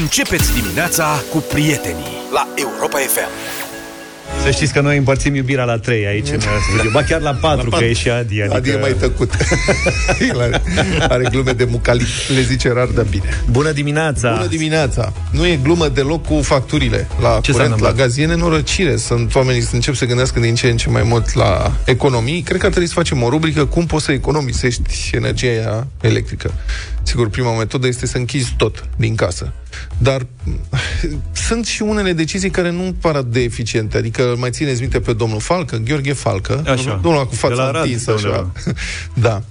Începeți dimineața cu prietenii la Europa FM. Să știți că noi împărțim iubirea la trei aici în studio. Ba chiar la patru, că e și Adi. Adică... Adi e mai tăcut. are, are glume de mucali, le zice rar, dar bine. Bună dimineața! Bună dimineața! Nu e glumă deloc cu facturile la Ce s-a curent, la întâmplat? gaz. E nenorocire. Sunt oamenii să încep să gândească din ce în ce mai mult la economii. Cred că ar trebui să facem o rubrică cum poți să economisești energia aia electrică. Sigur, prima metodă este să închizi tot din casă. Dar sunt și unele decizii care nu par atât de eficiente. Adică mai țineți minte pe domnul Falcă, Gheorghe Falcă, Așa. domnul ăla cu De fața la Rad, întinsă, de așa. undeva. da.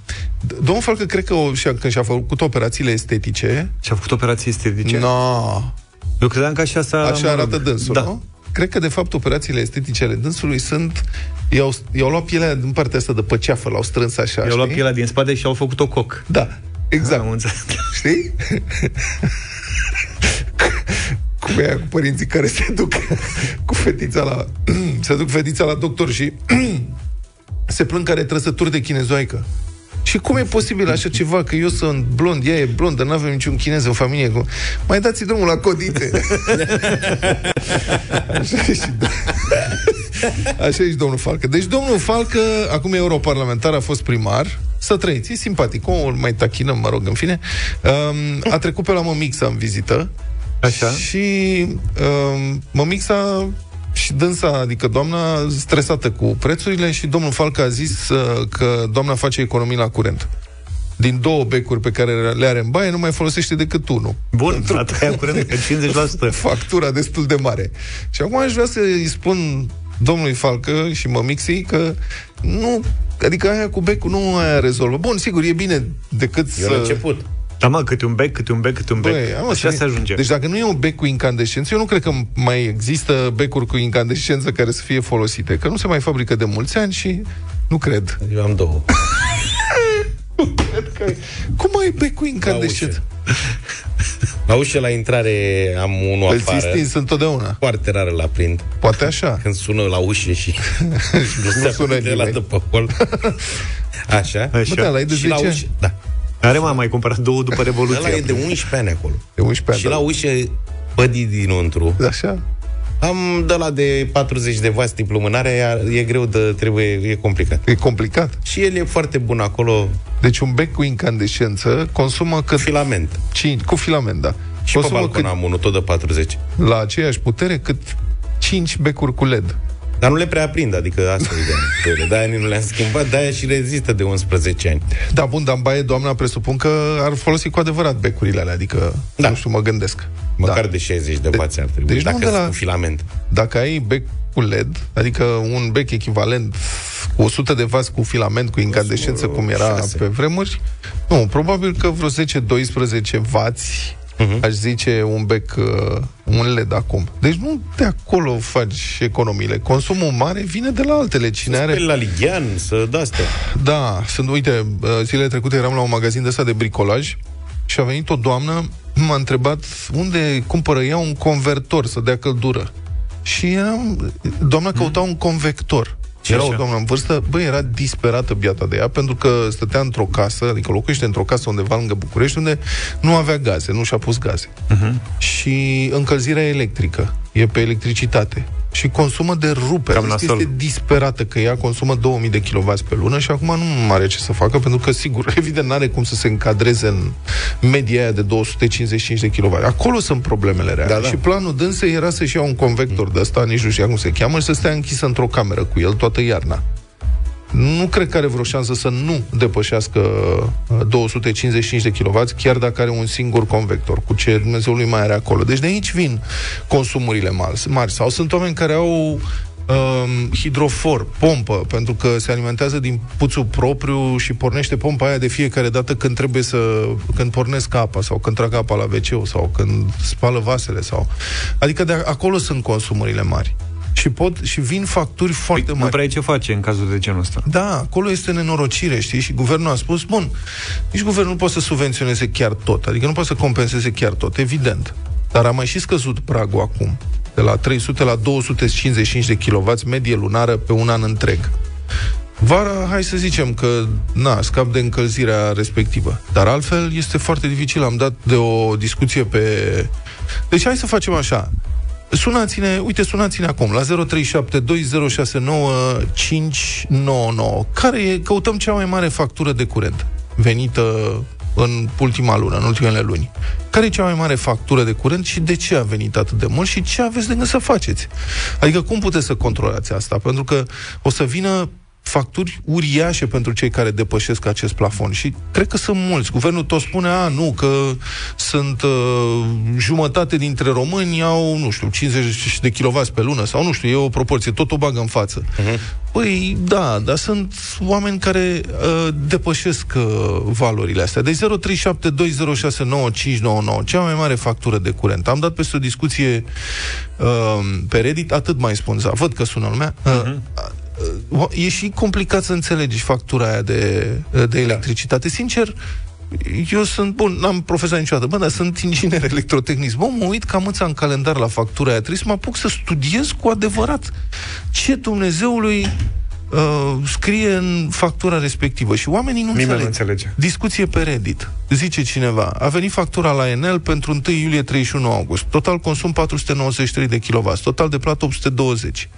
Domnul Falcă, cred că o, și-a, când și-a făcut operațiile estetice, Și-a făcut operații estetice? no, Eu credeam că așa s-a... Așa arată dânsul, da. nu? Cred că, de fapt, operațiile estetice ale dânsului sunt... I-au, i-au luat pielea din partea asta de păceafă, l-au strâns așa, I-au luat știi? pielea din spate și au făcut-o coc. Da, exact. Am înțeles. Știi? Cum e aia cu părinții care se duc cu fetița la... se duc fetița la doctor și se plâng că are trăsături de chinezoaică. Și cum e posibil așa ceva? Că eu sunt blond, ea e blondă, nu avem niciun chinez în familie. Cum- Mai dați drumul la codite. așa e și, așa e și domnul Falcă. Deci domnul Falcă, acum e europarlamentar, a fost primar, să trăiți, e simpatic, omul mai tachinăm, mă rog, în fine. Um, a trecut pe la Mămixa în vizită Așa. și um, Mămixa și dânsa, adică doamna stresată cu prețurile și domnul Falcă a zis uh, că doamna face economii la curent. Din două becuri pe care le are în baie, nu mai folosește decât unul. Bun, a tăiat curent că 50%. Factura destul de mare. Și acum aș vrea să-i spun domnului Falcă și mămixii că nu, adică aia cu becul nu aia rezolvă. Bun, sigur, e bine decât Eu să... la început. Da, mă, câte un bec, câte un bec, câte un bec. Băi, am Așa să- se ajunge. Deci dacă nu e un bec cu incandescență, eu nu cred că mai există becuri cu incandescență care să fie folosite. Că nu se mai fabrică de mulți ani și nu cred. Eu am două. cred că... Cum ai bec cu incandescență? La ușă, la intrare, am unul Îl afară. ții stins întotdeauna. Foarte rar la prind. Poate așa. Când sună la ușă și nu sună sună de la nimeni. de pe acolo. Așa. Așa. Bă, da, la e de și la 10 ușă, ani. da. Are mai mai cumpărat două după Revoluție. Ăla e de 11 ani acolo. De 11 Și ani. la ușă, pădii dinăuntru. Așa? Am de la de 40 de vați tip lumânare, e, e greu de, trebuie, e complicat. E complicat. Și el e foarte bun acolo, Deci un bec cu incandescență consumă cât... filament. 5, cu filament, da. Și pe consumă balcon cât, am unul, tot de 40. la aceeași putere cât 5 becuri cu LED. Dar nu le prea aprind, adică asta e ideea. cu ele. De-aia nici nu le-am schimbat, de-aia și rezistă de 11 ani. Da, bun, dar în baie, doamna, presupun că ar folosi cu adevărat becurile alea, adică, da. Da. nu știu, mă gândesc. Măcar da. de 60 de vați ar trebui, deci nu dacă de sunt la- cu filament. Dacă ai bec cu LED, adică un bec echivalent cu 100 de vați cu filament, cu incandescență, cum era șase. pe vremuri, nu, probabil că vreo 10-12 vați Mhm. aș zice un bec, uh, un LED acum. Deci nu de acolo faci economiile. Consumul mare vine de la altele. Cine are... Speli la Ligian, să dă astea. Da, sunt, uite, uh, zilele trecute eram la un magazin de ăsta de bricolaj și a venit o doamnă, m-a întrebat unde cumpără ea un convertor să dea căldură. Și eram, doamna căuta un convector. Ce Era o așa? doamnă în vârstă, băi, era disperată biata de ea, pentru că stătea într-o casă, adică locuiește într-o casă undeva lângă București, unde nu avea gaze, nu și-a pus gaze. Uh-huh. Și încălzirea electrică, e pe electricitate. Și consumă de rupe. Cam Deci nasol. este disperată că ea consumă 2000 de kW pe lună și acum nu are ce să facă, pentru că, sigur, evident, n-are cum să se încadreze în media aia de 255 de kW. Acolo sunt problemele reale. Da, da. Și planul dânsei era să-și ia un convector de ăsta, nici nu știu cum se cheamă, și să stea închisă într-o cameră cu el toată iarna. Nu cred că are vreo șansă să nu depășească uh, 255 de kW, chiar dacă are un singur convector, cu ce Dumnezeului mai are acolo. Deci de aici vin consumurile mari. mari. Sau sunt oameni care au um, hidrofor, pompă, pentru că se alimentează din puțul propriu și pornește pompa aia de fiecare dată când trebuie să... când pornesc apa sau când trag apa la wc sau când spală vasele sau... Adică de acolo sunt consumurile mari. Și pot și vin facturi foarte Nu mari. prea ai ce face în cazul de genul ăsta. Da, acolo este nenorocire, știi? Și guvernul a spus, bun, nici guvernul nu poate să subvenționeze chiar tot, adică nu poate să compenseze chiar tot, evident. Dar a mai și scăzut pragul acum, de la 300 la 255 de kW medie lunară pe un an întreg. Vara, hai să zicem că, na, scap de încălzirea respectivă. Dar altfel este foarte dificil. Am dat de o discuție pe Deci hai să facem așa. Sunați-ne, uite, sunați-ne acum la 0372069599. Care e, căutăm cea mai mare factură de curent venită în ultima lună, în ultimele luni. Care e cea mai mare factură de curent și de ce a venit atât de mult și ce aveți de gând să faceți? Adică cum puteți să controlați asta? Pentru că o să vină facturi uriașe pentru cei care depășesc acest plafon. Și cred că sunt mulți. Guvernul tot spune, a, nu, că sunt uh, jumătate dintre români au, nu știu, 50 de kW pe lună sau nu știu, e o proporție, tot o bagă în față. Uh-huh. Păi, da, dar sunt oameni care uh, depășesc uh, valorile astea. Deci 0372069599, cea mai mare factură de curent. Am dat peste o discuție uh, pe Reddit, atât mai spun, văd că sună lumea, uh, uh-huh Uh, e și complicat să înțelegi factura aia de, de electricitate. Sincer, eu sunt, bun, n-am profesat niciodată, bă, dar sunt inginer electrotehnic. Bă, mă uit cam în calendar la factura aia. Trebuie să mă apuc să studiez cu adevărat ce Dumnezeului uh, scrie în factura respectivă și oamenii nu Nimeni înțeleg. nu înțelege. Discuție pe Reddit. Zice cineva, a venit factura la Enel pentru 1 iulie 31 august. Total consum 493 de kW, total de plată 820.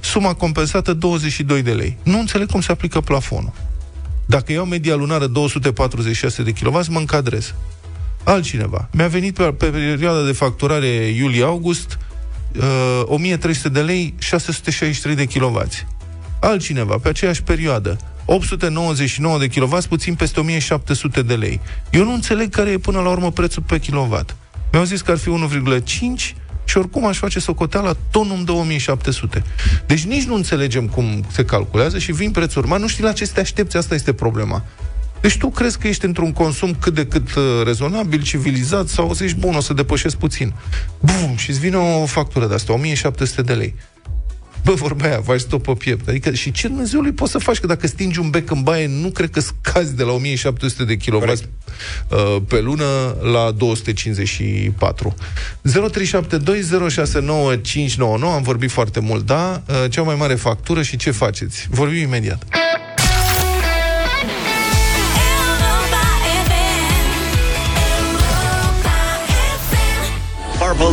Suma compensată 22 de lei. Nu înțeleg cum se aplică plafonul. Dacă iau media lunară 246 de kW, mă încadrez. Altcineva. Mi-a venit pe, pe perioada de facturare iulie-august uh, 1300 de lei, 663 de kW altcineva pe aceeași perioadă 899 de kW, puțin peste 1700 de lei. Eu nu înțeleg care e până la urmă prețul pe kilowatt. Mi-au zis că ar fi 1,5 și oricum aș face socoteala tot în 2700. Deci nici nu înțelegem cum se calculează și vin prețuri mari, nu știi la ce să te aștepți, asta este problema. Deci tu crezi că ești într-un consum cât de cât uh, rezonabil, civilizat, sau zici, bun, o să depășesc puțin. Bum, și îți vine o factură de asta, 1700 de lei. Bă, vorba aia, faci stop pe piept. Adică și ce Dumnezeului poți să faci? Că dacă stingi un bec în baie, nu cred că scazi de la 1700 de kW uh, pe lună la 254. 0372069599 am vorbit foarte mult, da? Uh, cea mai mare factură și ce faceți? Vorbim imediat.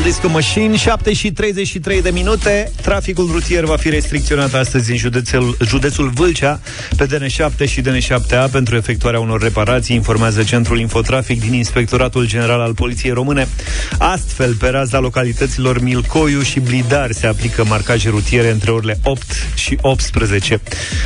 Purple Disco Machine 7 și 33 de minute. Traficul rutier va fi restricționat astăzi în județul, județul Vâlcea Pe DN7 și DN7A Pentru efectuarea unor reparații Informează Centrul Infotrafic din Inspectoratul General al Poliției Române. Astfel, pe raza localităților Milcoiu și Blidar Se aplică marcaje rutiere între orele 8 și 18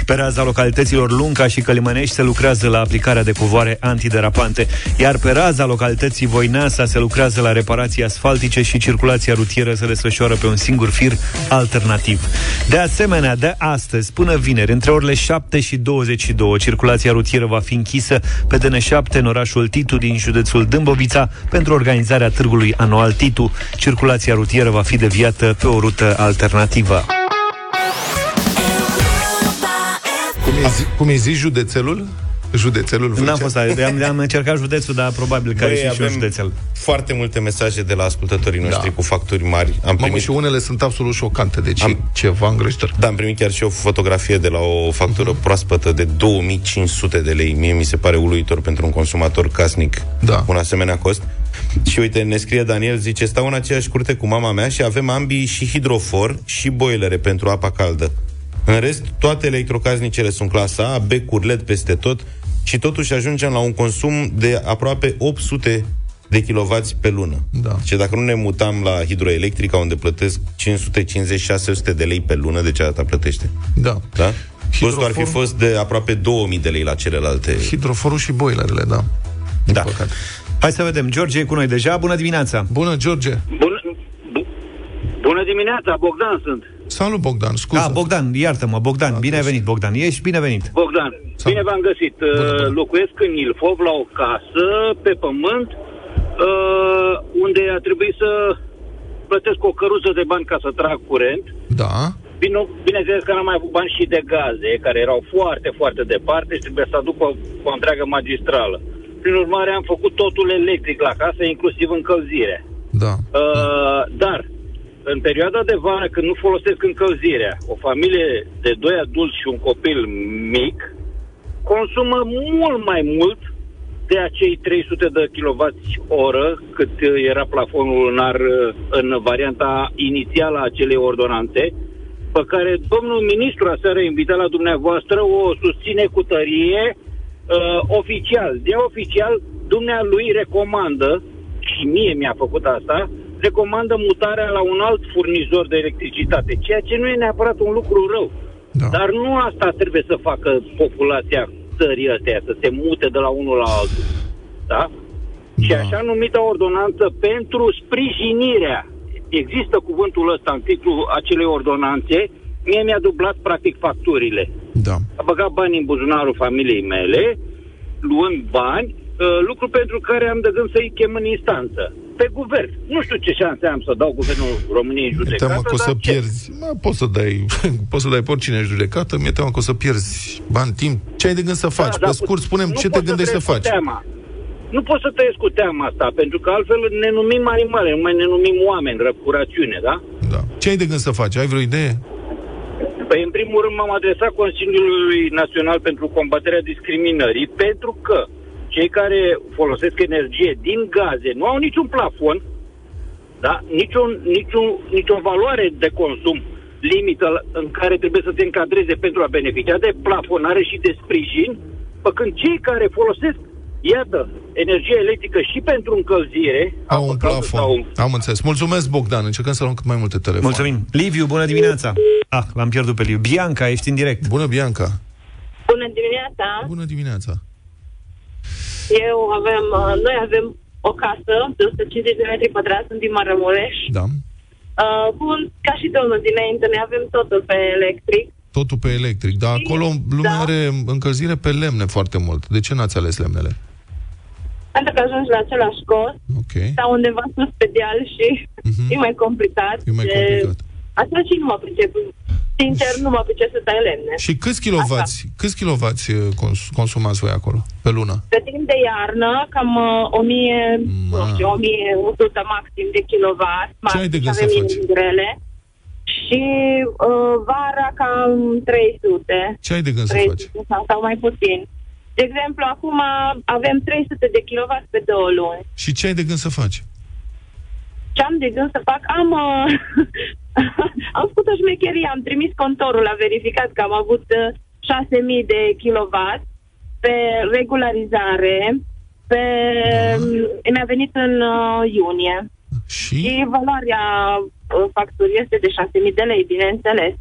Pe raza localităților Lunca și Călimănești Se lucrează la aplicarea de covoare antiderapante. Iar pe raza localității Voineasa Se lucrează la reparații asfaltice și circulația rutieră se desfășoară pe un singur fir alternativ. De asemenea, de astăzi până vineri, între orele 7 și 22, circulația rutieră va fi închisă pe DN7 în orașul Titu din județul Dâmbovița pentru organizarea târgului anual Titu. Circulația rutieră va fi deviată pe o rută alternativă. Cum e, zi, cum e zis județelul? Județelul Vâlcea? N-am fost am, am încercat județul, dar probabil că are și un județel. foarte multe mesaje de la ascultătorii noștri da. cu facturi mari. Am Mamă, primit... și unele sunt absolut șocante, deci am... ceva îngrășitor. Da, am primit chiar și o fotografie de la o factură uh-huh. proaspătă de 2500 de lei. Mie mi se pare uluitor pentru un consumator casnic da. un asemenea cost. Și uite, ne scrie Daniel, zice, stau în aceeași curte cu mama mea și avem ambii și hidrofor și boilere pentru apa caldă. În rest, toate electrocasnicele sunt clasa A, becuri LED peste tot și totuși ajungem la un consum de aproape 800 de kW pe lună. Da. Și dacă nu ne mutam la hidroelectrica, unde plătesc 550-600 de lei pe lună, de ce atâta plătește? Da. Da? Hidrofor... Costul ar fi fost de aproape 2000 de lei la celelalte. Hidroforul și boilerele, da. Da. Hai să vedem. George e cu noi deja. Bună dimineața! Bună, George! Bună, bună dimineața, Bogdan sunt. Salut, Bogdan, scuze. Ah, Bogdan, iartă-mă, Bogdan, Da, bine ai deci- venit, Bogdan. Ești binevenit. Bogdan, Salut. bine v-am găsit. Bună, bună. Uh, Locuiesc în Ilfov, la o casă, pe pământ, uh, unde a trebuit să plătesc o căruță de bani ca să trag curent. Da. Bine, bineînțeles că n-am mai avut bani și de gaze, care erau foarte, foarte departe și trebuie să aduc o, o întreagă magistrală. Prin urmare, am făcut totul electric la casă, inclusiv încălzirea. Da. Uh, dar, în perioada de vară, când nu folosesc încălzirea, o familie de doi adulți și un copil mic consumă mult mai mult de acei 300 de kWh cât era plafonul lunar uh, în varianta inițială a acelei ordonanțe, pe care domnul ministru aseară invitat la dumneavoastră o susține cu tărie uh, oficial. De oficial, dumnealui recomandă, și mie mi-a făcut asta, recomandă mutarea la un alt furnizor de electricitate, ceea ce nu e neapărat un lucru rău. Da. Dar nu asta trebuie să facă populația țării astea, să se mute de la unul la altul. Da? da. Și așa numită ordonanță pentru sprijinirea. Există cuvântul ăsta în titlul acelei ordonanțe. Mie mi-a dublat practic facturile. Da. A băgat bani în buzunarul familiei mele, luând bani, uh, lucru pentru care am de gând să-i chem în instanță pe guvern. Nu știu ce șanse am să dau guvernul României în judecată, teamă că o să pierzi. Mă, poți să dai, poți să dai pe oricine în judecată, mi-e teamă că o să pierzi bani, timp. Ce ai de gând să faci? Da, pe da, scurt, spunem ce te gândești să, să faci. Teama. Nu poți să trăiesc cu teama asta, pentru că altfel ne numim animale, nu mai ne numim oameni, cu rațiune, da? Da. Ce ai de gând să faci? Ai vreo idee? Păi, în primul rând, m-am adresat Consiliului Național pentru combaterea discriminării, pentru că cei care folosesc energie din gaze nu au niciun plafon, da? niciun, niciun, nicio valoare de consum limită în care trebuie să se încadreze pentru a beneficia de plafonare și de sprijin, pe când cei care folosesc Iată, energie electrică și pentru încălzire. Au un plafon. Sau... Am înțeles. Mulțumesc, Bogdan. Încercăm să luăm cât mai multe telefoane. Mulțumim. Liviu, bună dimineața. Ah, l-am pierdut pe Liviu. Bianca, ești în direct. Bună, Bianca. Bună dimineața. Bună dimineața. Eu avem, uh, noi avem o casă de 150 de metri pătrați, sunt din Mărămureș. Da. Uh, bun, ca și domnul dinainte, ne avem totul pe electric. Totul pe electric, dar acolo lumea da. are încălzire pe lemne foarte mult. De ce n-ați ales lemnele? Pentru că ajungi la același cost, okay. sau undeva sus pe deal și uh-huh. e mai complicat. E mai complicat. Asta și nu mă pricep Sincer, nu mă pricep să tai lemne. Și câți kilovați, câți kilovați uh, cons- consumați voi acolo, pe lună? Pe timp de iarnă, cam 1000, uh, nu știu, 1100 maxim de kilovați. Ce ai de gând să faci? Grele. Și uh, vara cam 300. Ce ai de gând 300 să faci? Sau, sau mai puțin. De exemplu, acum avem 300 de kilovați pe două luni. Și ce ai de gând să faci? Ce am de gând să fac? Am, uh, am făcut o șmecherie, am trimis contorul, a verificat că am avut uh, 6.000 de kilowatt pe regularizare, pe... Da. mi-a venit în uh, iunie. Și? Și valoarea uh, facturii este de 6.000 de lei, bineînțeles.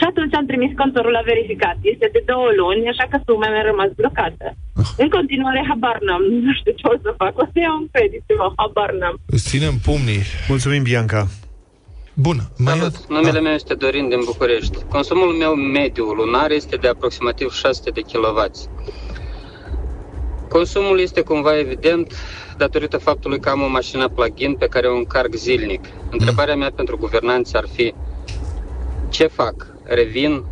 Și atunci am trimis contorul la verificat. Este de două luni, așa că suma mi-a rămas blocată. Oh. În continuare, habar n-am. Nu știu ce o să fac. O să iau un credit, mă, habar n-am. Îți ținem pumnii. Mulțumim, Bianca. Bun. Mai Salut, numele da. meu este Dorin din București. Consumul meu mediu lunar este de aproximativ 600 de kW. Consumul este cumva evident datorită faptului că am o mașină plug-in pe care o încarc zilnic. Întrebarea mea pentru guvernanți ar fi ce fac? Revin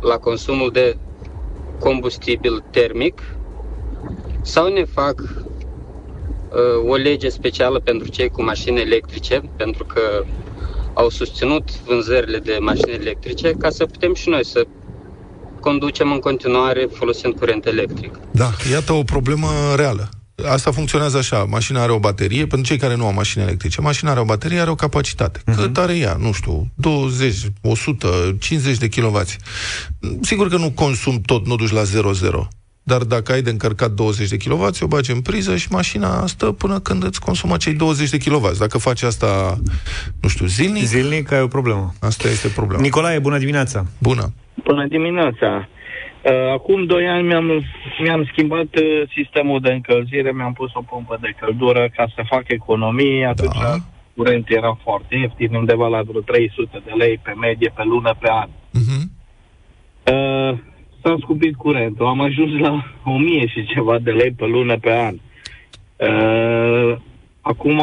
la consumul de combustibil termic sau ne fac uh, o lege specială pentru cei cu mașini electrice, pentru că au susținut vânzările de mașini electrice, ca să putem și noi să conducem în continuare folosind curent electric. Da, iată o problemă reală. Asta funcționează așa. Mașina are o baterie, pentru cei care nu au mașini electrice. Mașina are o baterie, are o capacitate. Uh-huh. Cât are ea? Nu știu, 20, 100, 50 de kW. Sigur că nu consum tot, nu duci la 0,0. Dar dacă ai de încărcat 20 de kW, o bagi în priză și mașina stă până când îți consumă cei 20 de kW. Dacă faci asta, nu știu, zilnic... Zilnic ai o problemă. Asta este problema. Nicolae, bună dimineața! Bună! Bună dimineața! Uh, acum doi ani mi-am, mi-am schimbat uh, sistemul de încălzire, mi-am pus o pompă de căldură ca să fac economie, atunci da. curent era foarte ieftin, undeva la vreo 300 de lei pe medie pe lună pe an. Uh-huh. Uh, s-a scumpit curentul, am ajuns la 1000 și ceva de lei pe lună pe an. Uh, acum,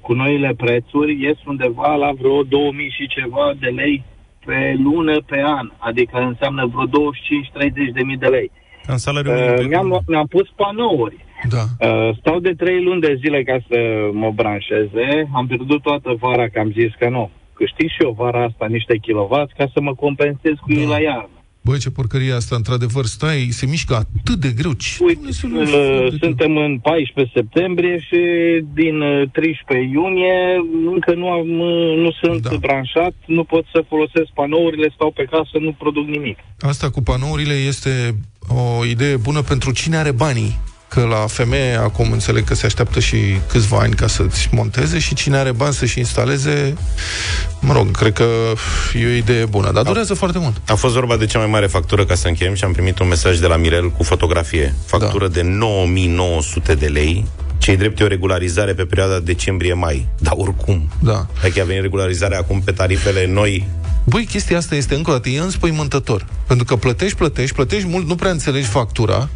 cu noile prețuri, ies undeva la vreo 2000 și ceva de lei pe lună pe an, adică înseamnă vreo 25-30 de mii de lei. În salariul uh, mi-am, mi-am pus panouri. Da. Uh, stau de 3 luni de zile ca să mă branșeze. Am pierdut toată vara că am zis că nu. Câștig și eu vara asta niște kilovați ca să mă compensez cu da. ei la iarnă. Băi, ce porcărie asta, într-adevăr, stai, se mișcă atât de greu. Ce Uite, uh, suntem greu? în 14 septembrie și din 13 uh, iunie încă nu, am, uh, nu sunt da. branșat, nu pot să folosesc panourile, stau pe casă, nu produc nimic. Asta cu panourile este o idee bună pentru cine are banii că la femeie acum înțeleg că se așteaptă și câțiva ani ca să-ți monteze și cine are bani să-și instaleze, mă rog, cred că e o idee bună, dar durează a, foarte mult. A fost vorba de cea mai mare factură ca să încheiem și am primit un mesaj de la Mirel cu fotografie. Factură da. de 9900 de lei cei drept e o regularizare pe perioada decembrie-mai. Dar oricum. Da. Adică a venit regularizarea acum pe tarifele noi. Băi, chestia asta este încă o dată, e înspăimântător. Pentru că plătești, plătești, plătești mult, nu prea înțelegi factura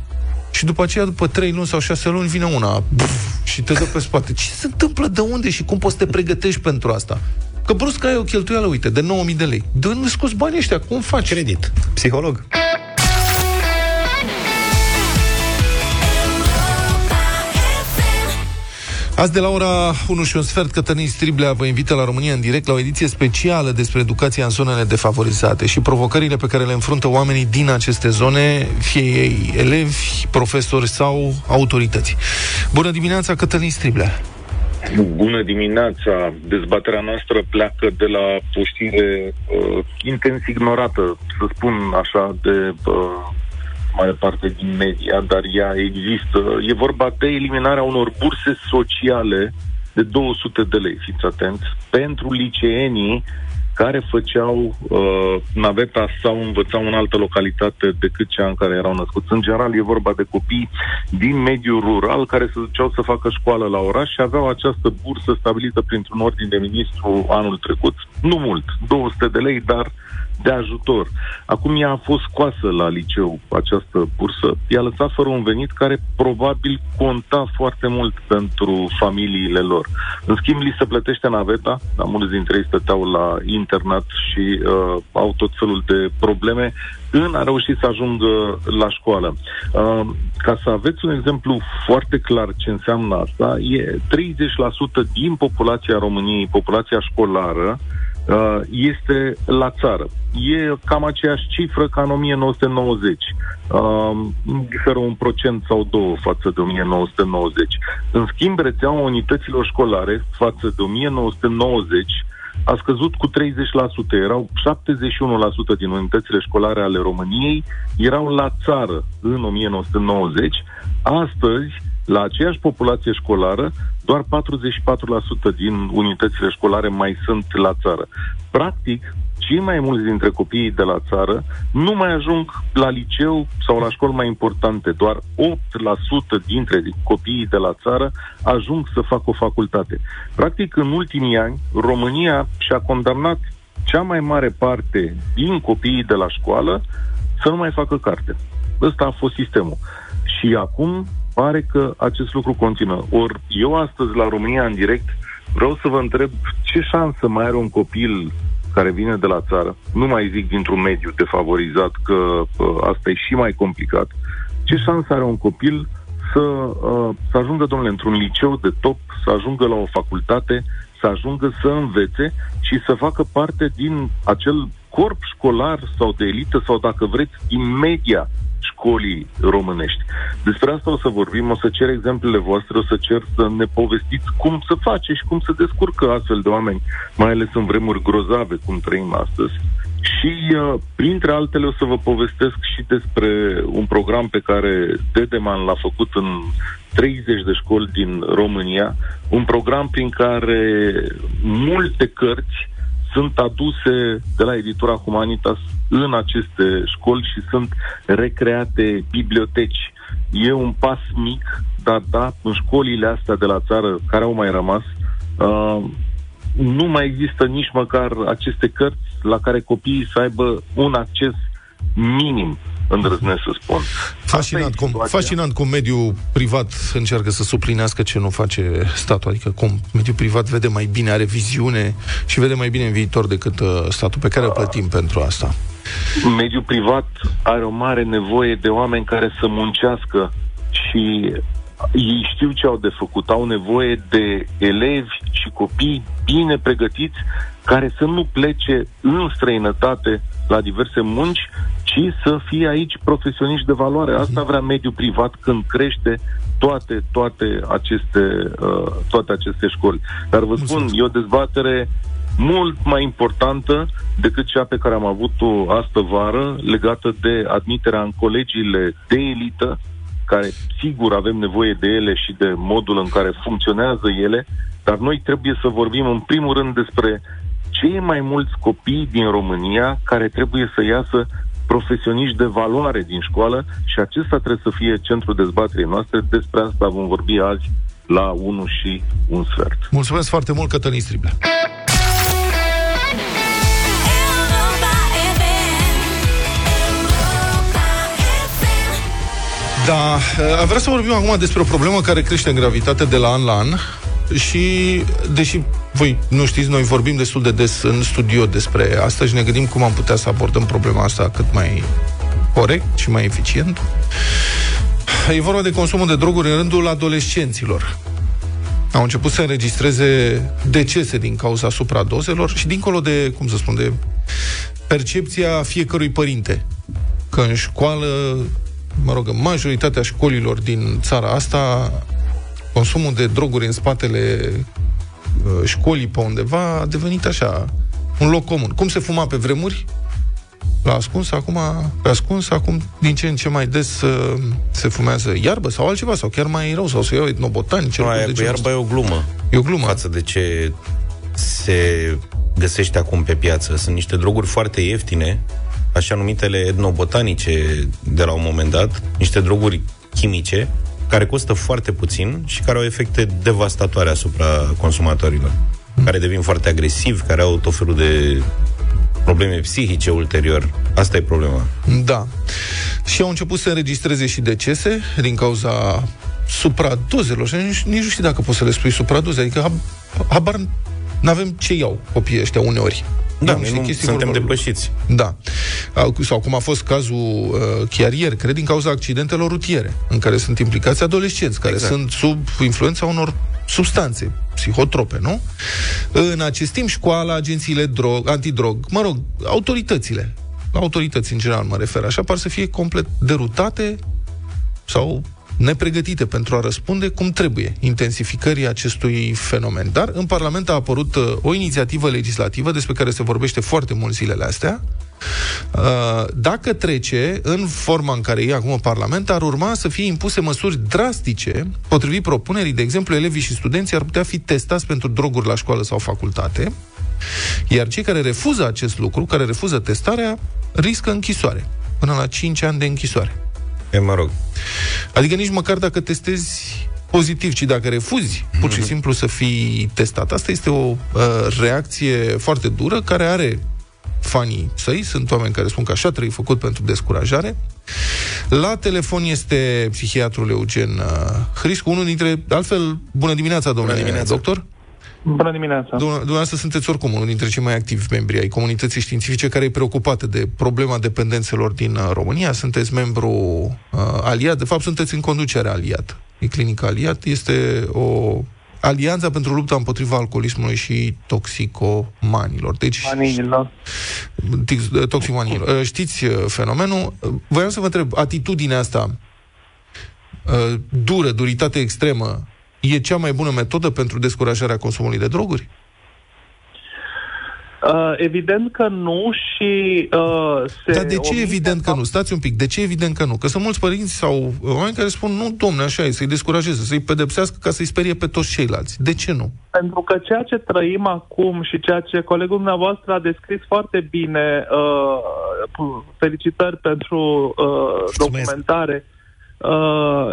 și după aceea, după 3 luni sau 6 luni, vine una buf, și te dă pe spate. Ce se întâmplă? De unde? Și cum poți să te pregătești pentru asta? Că brusc ai o cheltuială, uite, de 9.000 de lei. De unde scoți banii ăștia? Cum faci? Credit. Psiholog. Azi de la ora 1 și un sfert, Cătălin Striblea vă invită la România în direct la o ediție specială despre educația în zonele defavorizate și provocările pe care le înfruntă oamenii din aceste zone, fie ei elevi, profesori sau autorități. Bună dimineața, Cătălin Striblea! Bună dimineața! Dezbaterea noastră pleacă de la o știre uh, intens ignorată, să spun așa, de uh, mare parte din media, dar ea există. E vorba de eliminarea unor burse sociale de 200 de lei, fiți atenți, pentru liceenii care făceau uh, naveta sau învățau în altă localitate decât cea în care erau născuți. În general e vorba de copii din mediul rural care se duceau să facă școală la oraș și aveau această bursă stabilită printr-un ordin de ministru anul trecut. Nu mult, 200 de lei, dar de ajutor. Acum ea a fost scoasă la liceu, această bursă. I-a lăsat fără un venit care probabil conta foarte mult pentru familiile lor. În schimb, li se plătește naveta, dar mulți dintre ei stăteau la internat și uh, au tot felul de probleme în a reuși să ajungă la școală. Uh, ca să aveți un exemplu foarte clar ce înseamnă asta, e 30% din populația României, populația școlară, Uh, este la țară. E cam aceeași cifră ca în 1990. Uh, diferă un procent sau două față de 1990. În schimb, rețeaua unităților școlare față de 1990 a scăzut cu 30%. Erau 71% din unitățile școlare ale României erau la țară în 1990. Astăzi, la aceeași populație școlară, doar 44% din unitățile școlare mai sunt la țară. Practic, cei mai mulți dintre copiii de la țară nu mai ajung la liceu sau la școli mai importante. Doar 8% dintre copiii de la țară ajung să facă o facultate. Practic, în ultimii ani, România și-a condamnat cea mai mare parte din copiii de la școală să nu mai facă carte. Ăsta a fost sistemul. Și acum pare că acest lucru continuă. Ori eu astăzi la România în direct vreau să vă întreb ce șansă mai are un copil care vine de la țară, nu mai zic dintr-un mediu defavorizat, că uh, asta e și mai complicat, ce șansă are un copil să, uh, să ajungă, domnule, într-un liceu de top, să ajungă la o facultate, să ajungă să învețe și să facă parte din acel corp școlar sau de elită sau, dacă vreți, din media școlii românești. Despre asta o să vorbim, o să cer exemplele voastre, o să cer să ne povestiți cum să face și cum să descurcă astfel de oameni, mai ales în vremuri grozave, cum trăim astăzi. Și, uh, printre altele, o să vă povestesc și despre un program pe care Dedeman l-a făcut în 30 de școli din România, un program prin care multe cărți sunt aduse de la editura Humanitas în aceste școli și sunt recreate biblioteci. E un pas mic, dar da, în școlile astea de la țară care au mai rămas, uh, nu mai există nici măcar aceste cărți la care copiii să aibă un acces minim îndrăznesc să spun. Fascinant cum, fascinant cum mediul privat încearcă să suplinească ce nu face statul, adică cum mediul privat vede mai bine, are viziune și vede mai bine în viitor decât uh, statul pe care îl plătim pentru asta. Mediul privat are o mare nevoie de oameni care să muncească și ei știu ce au de făcut, au nevoie de elevi și copii bine pregătiți care să nu plece în străinătate la diverse munci, ci să fie aici profesioniști de valoare. Asta vrea mediul privat când crește toate, toate, aceste, uh, toate aceste școli. Dar vă spun, e o dezbatere mult mai importantă decât cea pe care am avut-o astă vară legată de admiterea în colegiile de elită, care sigur avem nevoie de ele și de modul în care funcționează ele, dar noi trebuie să vorbim în primul rând despre cei mai mulți copii din România care trebuie să iasă profesioniști de valoare din școală și acesta trebuie să fie centrul dezbaterii noastre. Despre asta vom vorbi azi la 1 și un sfert. Mulțumesc foarte mult, Cătălin Striblea. Da, vreau să vorbim acum despre o problemă care crește în gravitate de la an la an și, deși voi nu știți, noi vorbim destul de des în studio despre asta și ne gândim cum am putea să abordăm problema asta cât mai corect și mai eficient. E vorba de consumul de droguri în rândul adolescenților. Au început să înregistreze decese din cauza supradozelor și dincolo de, cum să spun, de percepția fiecărui părinte că în școală, mă rog, în majoritatea școlilor din țara asta consumul de droguri în spatele uh, școlii pe undeva a devenit așa, un loc comun. Cum se fuma pe vremuri, la ascuns, acum, pe ascuns, acum din ce în ce mai des uh, se fumează iarbă sau altceva, sau chiar mai rău, sau se iau etnobotani. Nu, aia cu iarbă e o glumă. E o glumă. Față de ce se găsește acum pe piață. Sunt niște droguri foarte ieftine, așa numitele etnobotanice de la un moment dat, niște droguri chimice, care costă foarte puțin și care au efecte devastatoare asupra consumatorilor, mm. care devin foarte agresivi, care au tot felul de probleme psihice ulterior. Asta e problema. Da. Și au început să înregistreze și decese din cauza supradozelor. Și nici, nici nu știu dacă poți să le spui supradoze. Adică habar n-avem ce iau copiii ăștia uneori. Da, noi nu suntem vorba. depășiți. Da. Sau cum a fost cazul uh, chiar ieri, cred, din cauza accidentelor rutiere, în care sunt implicați adolescenți, care exact. sunt sub influența unor substanțe psihotrope, nu? În acest timp, școala, agențiile drog, antidrog, mă rog, autoritățile, autorități în general mă refer, așa par să fie complet derutate sau nepregătite pentru a răspunde cum trebuie intensificării acestui fenomen. Dar în Parlament a apărut uh, o inițiativă legislativă despre care se vorbește foarte mult zilele astea. Uh, dacă trece în forma în care e acum Parlament, ar urma să fie impuse măsuri drastice, potrivit propunerii, de exemplu, elevii și studenții ar putea fi testați pentru droguri la școală sau facultate, iar cei care refuză acest lucru, care refuză testarea, riscă închisoare, până la 5 ani de închisoare. E, mă rog. Adică nici măcar dacă testezi pozitiv, ci dacă refuzi pur și mhm. simplu să fii testat. Asta este o uh, reacție foarte dură care are fanii săi, sunt oameni care spun că așa trebuie făcut pentru descurajare. La telefon este psihiatrul Eugen uh, Hriscu, unul dintre, altfel, bună dimineața, domnule bună dimineața. doctor. Bună dimineața! Dumneavoastră sunteți oricum unul dintre cei mai activi membri ai comunității științifice care e preocupată de problema dependențelor din uh, România. Sunteți membru uh, aliat, de fapt sunteți în conducere aliat. E clinica aliat, este o Alianța pentru lupta împotriva alcoolismului și toxicomanilor. Deci, Manilor. Toxicomanilor. Uh, știți uh, fenomenul. Voiam să vă întreb, atitudinea asta dură, duritate extremă, e cea mai bună metodă pentru descurajarea consumului de droguri? Uh, evident că nu și uh, se Dar de ce evident că nu? Stați un pic, de ce evident că nu? Că sunt mulți părinți sau oameni care spun, nu, domne, așa e, să-i descurajeze, să-i pedepsească ca să-i sperie pe toți ceilalți. De ce nu? Pentru că ceea ce trăim acum și ceea ce colegul dumneavoastră a descris foarte bine, uh, felicitări pentru uh, documentare, Uh,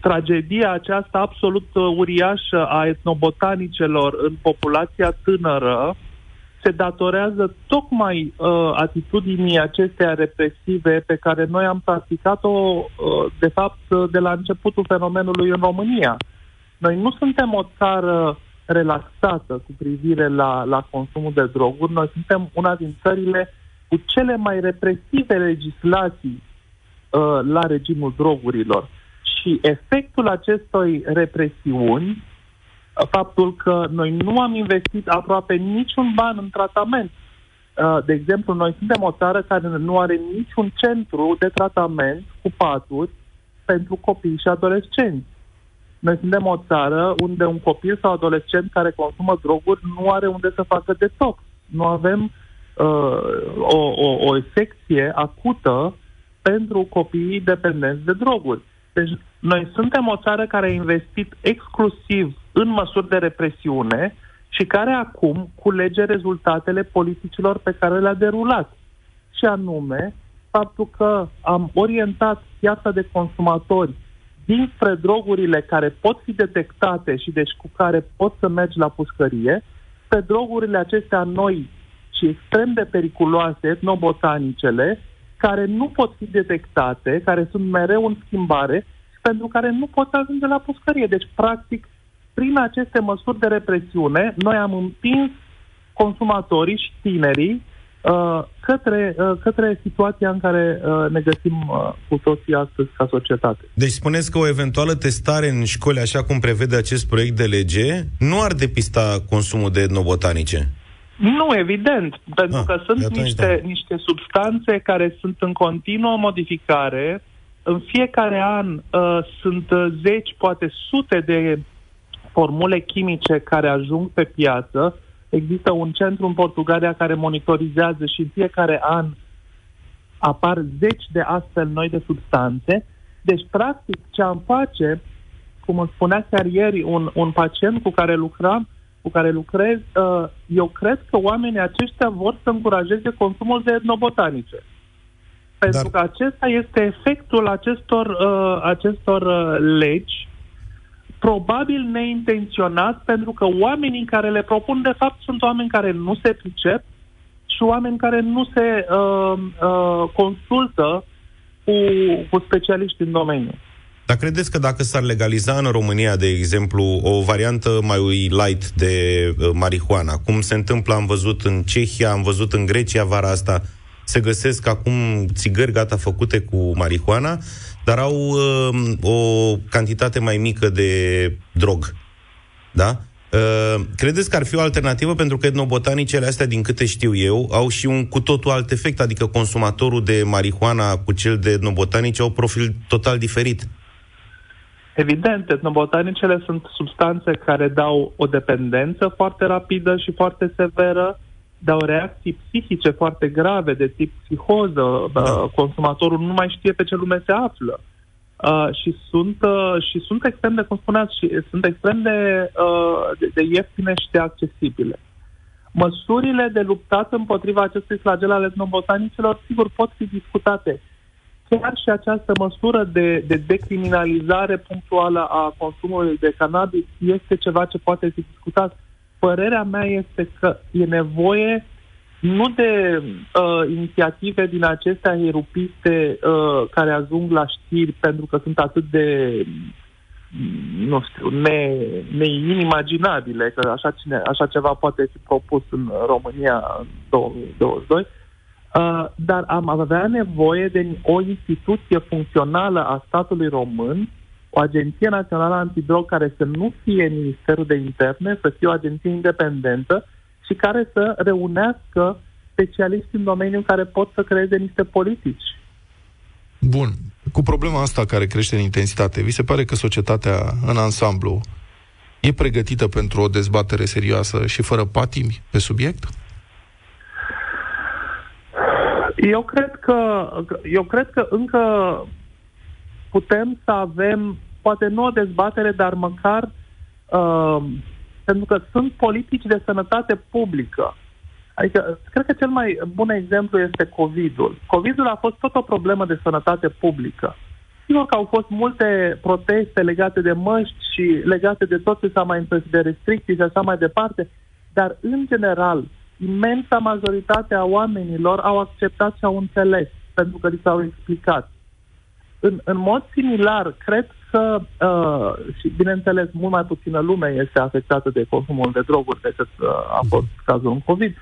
tragedia aceasta absolut uriașă a etnobotanicelor în populația tânără se datorează tocmai uh, atitudinii acestea represive pe care noi am practicat-o, uh, de fapt, de la începutul fenomenului în România. Noi nu suntem o țară relaxată cu privire la, la consumul de droguri, noi suntem una din țările cu cele mai represive legislații Uh, la regimul drogurilor. Și efectul acestei represiuni, uh, faptul că noi nu am investit aproape niciun ban în tratament, Uh, de exemplu, noi suntem o țară care nu are niciun centru de tratament cu paturi pentru copii și adolescenți. Noi suntem o țară unde un copil sau adolescent care consumă droguri nu are unde să facă detox. Nu avem uh, o, o, o secție acută pentru copiii dependenți de droguri. Deci noi suntem o țară care a investit exclusiv în măsuri de represiune și care acum culege rezultatele politicilor pe care le-a derulat. Și anume, faptul că am orientat piața de consumatori dinspre drogurile care pot fi detectate și deci cu care poți să mergi la pușcărie, pe drogurile acestea noi și extrem de periculoase, etnobotanicele, care nu pot fi detectate, care sunt mereu în schimbare și pentru care nu pot ajunge la pușcărie. Deci, practic, prin aceste măsuri de represiune, noi am împins consumatorii și tinerii uh, către, uh, către situația în care uh, ne găsim uh, cu toții astăzi ca societate. Deci spuneți că o eventuală testare în școli, așa cum prevede acest proiect de lege, nu ar depista consumul de etnobotanice? Nu, evident, pentru ah, că sunt niște, da. niște substanțe care sunt în continuă modificare. În fiecare an uh, sunt zeci, poate sute de formule chimice care ajung pe piață. Există un centru în Portugalia care monitorizează și în fiecare an apar zeci de astfel noi de substanțe. Deci, practic, ce am face, cum îmi spunea chiar ieri un, un pacient cu care lucram, cu care lucrez, uh, eu cred că oamenii aceștia vor să încurajeze consumul de etnobotanice. Pentru Dar... că acesta este efectul acestor, uh, acestor uh, legi, probabil neintenționat, pentru că oamenii care le propun, de fapt, sunt oameni care nu se pricep și oameni care nu se uh, uh, consultă cu, cu specialiști în domeniu. Dar credeți că dacă s-ar legaliza în România, de exemplu, o variantă mai light de uh, marihuana, cum se întâmplă, am văzut în Cehia, am văzut în Grecia vara asta, se găsesc acum țigări gata făcute cu marihuana, dar au uh, o cantitate mai mică de drog. Da? Uh, credeți că ar fi o alternativă? Pentru că etnobotanicele astea, din câte știu eu, au și un cu totul alt efect, adică consumatorul de marihuana cu cel de etnobotanice au profil total diferit. Evident, etnobotanicele sunt substanțe care dau o dependență foarte rapidă și foarte severă, dau reacții psihice foarte grave de tip psihoză, da. Uh, consumatorul nu mai știe pe ce lume se află. Uh, și sunt uh, și sunt extrem de, cum spuneați, și sunt extrem de, uh, de, de ieftine și de accesibile. Măsurile de luptat împotriva acestui flagel al etnobotanicelor, sigur, pot fi discutate chiar și această măsură de, de decriminalizare punctuală a consumului de cannabis este ceva ce poate fi discutat. Părerea mea este că e nevoie nu de uh, inițiative din acestea erupiste uh, care ajung la știri pentru că sunt atât de nu știu, ne, neinimaginabile că așa, cine, așa ceva poate fi propus în România în 2022, Uh, dar am avea nevoie de o instituție funcțională a statului român, o agenție națională antidrog care să nu fie Ministerul de Interne, să fie o agenție independentă și care să reunească specialiști în domeniu care pot să creeze niște politici. Bun. Cu problema asta care crește în intensitate, vi se pare că societatea în ansamblu e pregătită pentru o dezbatere serioasă și fără patimi pe subiect? Eu cred că, eu cred că încă putem să avem, poate nu o dezbatere, dar măcar uh, pentru că sunt politici de sănătate publică. Adică, cred că cel mai bun exemplu este COVID-ul. COVID-ul a fost tot o problemă de sănătate publică. Sigur că au fost multe proteste legate de măști și legate de tot ce s-a mai întâmplat, de restricții și așa mai departe, dar, în general, imensa majoritate a oamenilor au acceptat și au înțeles, pentru că li s-au explicat. În, în mod similar, cred că, uh, și bineînțeles, mult mai puțină lume este afectată de consumul de droguri decât uh, a fost cazul în COVID,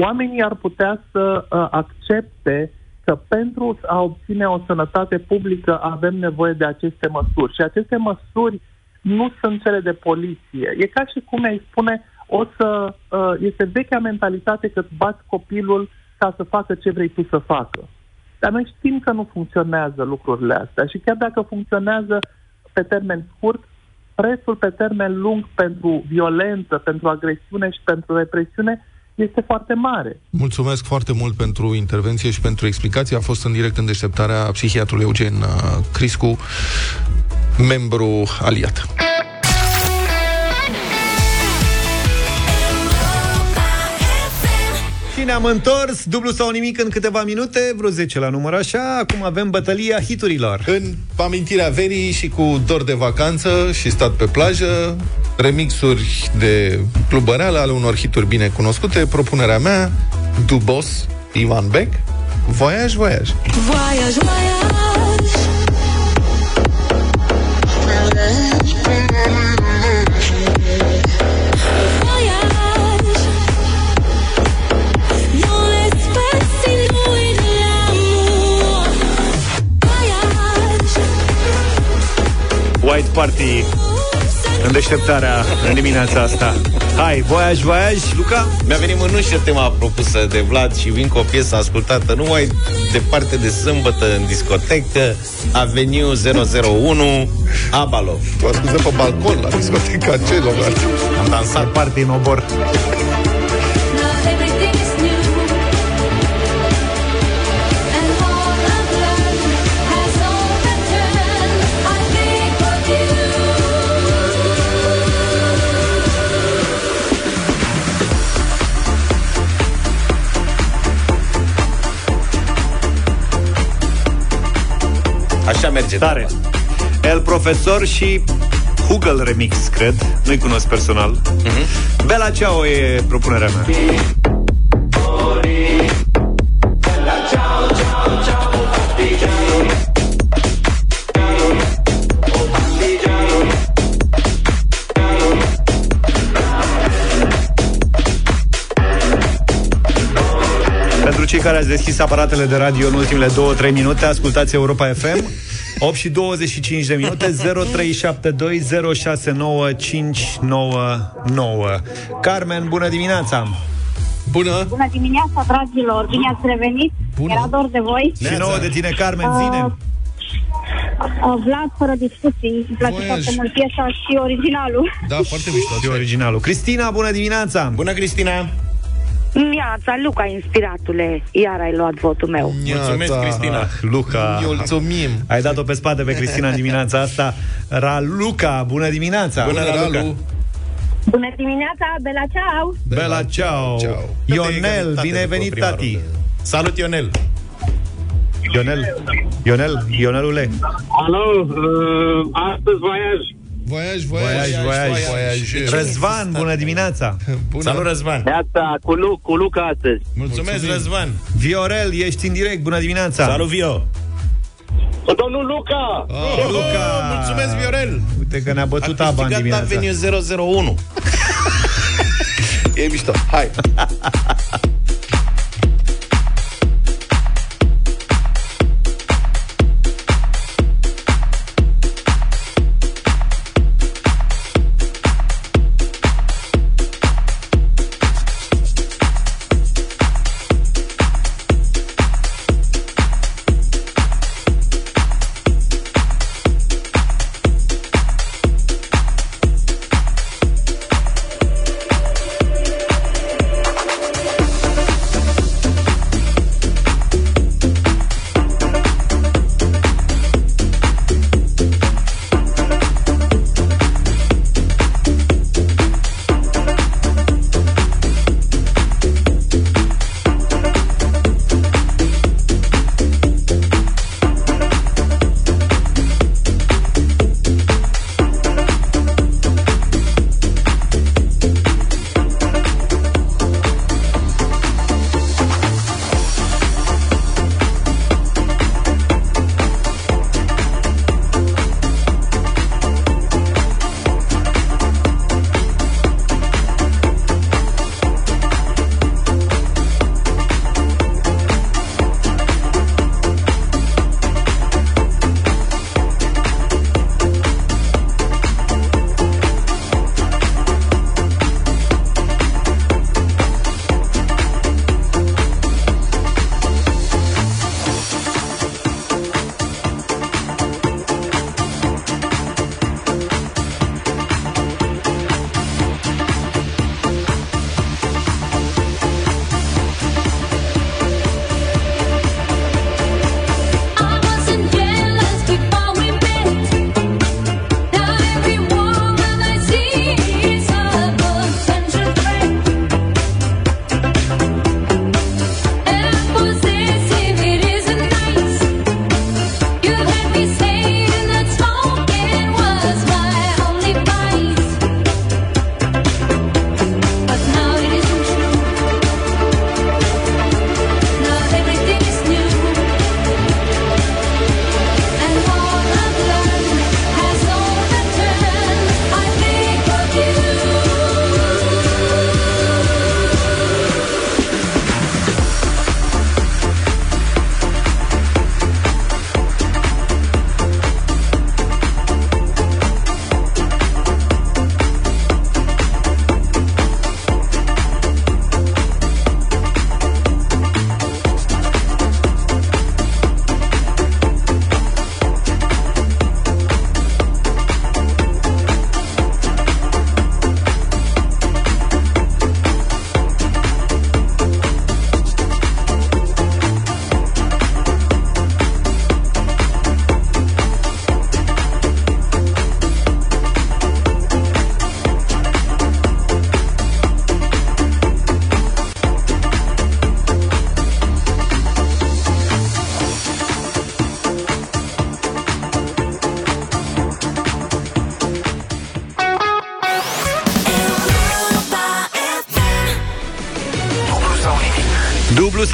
oamenii ar putea să uh, accepte că pentru a obține o sănătate publică avem nevoie de aceste măsuri. Și aceste măsuri nu sunt cele de poliție. E ca și cum ai spune, o să, uh, este vechea mentalitate că bați copilul ca să facă ce vrei tu să facă. Dar noi știm că nu funcționează lucrurile astea și chiar dacă funcționează pe termen scurt, prețul pe termen lung pentru violență, pentru agresiune și pentru represiune este foarte mare. Mulțumesc foarte mult pentru intervenție și pentru explicație. A fost în direct în deșteptarea psihiatrului Eugen uh, Criscu, membru aliat. Și ne-am întors, dublu sau nimic în câteva minute, vreo 10 la număr așa. Acum avem bătălia hiturilor. În amintirea verii și cu dor de vacanță și stat pe plajă, remixuri de clubăreală ale unor hituri bine cunoscute, propunerea mea, Dubos, Ivan Beck, Voyage, Voyage. Voyage, voyage. Party în deșteptarea în dimineața asta. Hai, voiaj, voiaj, Luca? Mi-a venit mânușă tema propusă de Vlad și vin cu o piesă ascultată numai departe de sâmbătă în discotecă, Avenue 001, Abalo. Tu ascultă pe balcon la discoteca celor. Am dansat parte în obor. Merge. Tare. El Profesor și Google Remix, cred. Nu-i cunosc personal. Uh-huh. Bela Ciao e propunerea mea. Pentru cei care ați deschis aparatele de radio în ultimele 2-3 minute, ascultați Europa FM. 8 și 25 de minute 0372069599 Carmen, bună dimineața! Bună! Bună dimineața, dragilor! Bine ați revenit! Bună. Era dor de voi! Și nouă de tine, Carmen, zine! Uh, uh, Vlad, fără discuții, îmi place Voiaj. foarte mult piesa și originalul. Da, foarte mișto. Și originalul. Cristina, bună dimineața! Bună, Cristina! Miața, Luca, inspiratule, iar ai luat votul meu. Mulțumesc, Cristina. Luca. Mulțumim. Ai dat-o pe spate pe Cristina în dimineața asta. Raluca, bună dimineața. Bună, Ralu. Bună dimineața, Bela Ceau. Bela Ceau. Ionel, bine ai venit, tati. Salut, Ionel. Ionel, Ionel, Ionelule. Alo, uh, astăzi voiaj. Voiaj, voiaj, voiaj, voiaj, voiaj. Răzvan, bună dimineața! Bună. Salut, Răzvan! Neața, cu, Lu- cu Luca astăzi. Mulțumesc, Mulțumim. Răzvan! Viorel, ești în direct, bună dimineața! Salut, Vio! Cu domnul Luca! Oh, Luca! Mulțumesc, Viorel! Uite că ne-a bătut aba în dimineața. Avenue 001. e mișto, hai!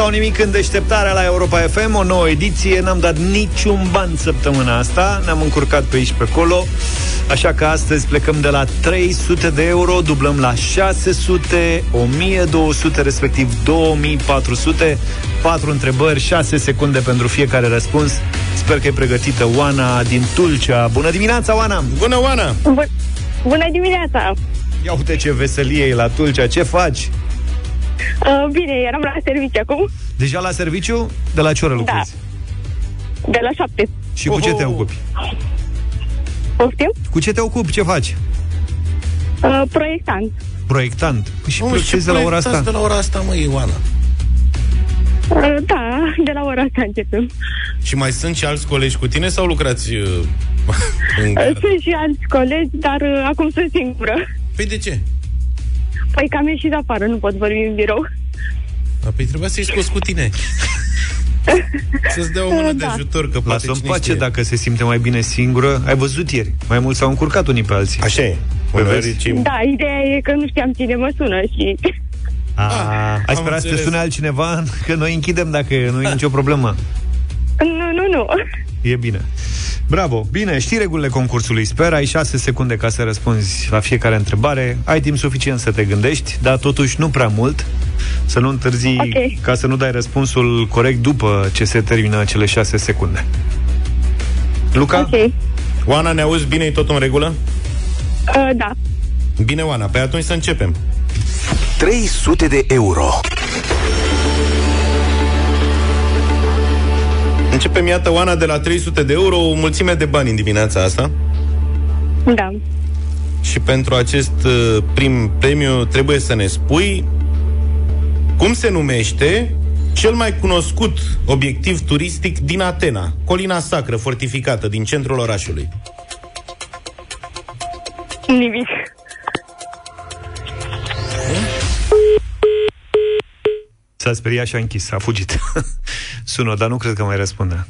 sau nimic în deșteptarea la Europa FM, o nouă ediție, n-am dat niciun ban săptămâna asta, ne-am încurcat pe aici pe acolo, așa că astăzi plecăm de la 300 de euro, dublăm la 600, 1200, respectiv 2400, 4 întrebări, 6 secunde pentru fiecare răspuns. Sper că e pregătită Oana din Tulcea. Bună dimineața, Oana! Bună, Oana! Bun- Bună dimineața! Ia uite ce veselie e la Tulcea, ce faci? Uh, bine, eram la serviciu acum, Deja la serviciu? De la ce oră lucrezi? de la șapte. Și cu ce te ocupi? Poftim? Cu ce te ocupi? Ce faci? Uh, proiectant. Proiectant. Păi și Mă, lucrezi de la ora asta? de la ora asta, mă, Ioana? Uh, da, de la ora asta începem. Și mai sunt și alți colegi cu tine sau lucrați uh, în Uh, gară? sunt și alți colegi, dar uh, acum sunt singură. Păi de ce? Păi că am ieșit afară, nu pot vorbi în birou. A, Păi trebuia să-i scoți cu tine. Să-ți dea o mână de Da. ajutor, că poate Lasă-o în cine pace știe. dacă se simte mai bine singură. Ai văzut ieri. Mai mult s-au încurcat unii pe alții. Așa e. Păi Uneori vezi? cei- Da, ideea e că nu știam cine mă sună și... A, ai Ah, am sperat să te înțeles. sune altcineva? Că noi închidem dacă nu e nicio problemă. Nu, nu, nu. E bine. Bravo. Bine, știi regulile concursului. Sper, ai 6 secunde ca să răspunzi la fiecare întrebare. Ai timp suficient să te gândești, dar totuși nu prea mult. Să nu întârzi Ok. ca să nu dai răspunsul corect după ce se termină cele 6 secunde. Luca? Ok. Oana, ne auzi bine? E tot în regulă? Uh, da. Bine, Oana, pe atunci să începem. 300 de euro. Începem, iată, Oana, de la 300 de euro, o mulțime de bani în dimineața asta. Da. Și pentru acest uh, prim premiu trebuie să ne spui cum se numește cel mai cunoscut obiectiv turistic din Atena, colina sacră fortificată din centrul orașului. Nimic. S-a speriat și a închis, a fugit. Sună, dar nu cred că mai răspunde.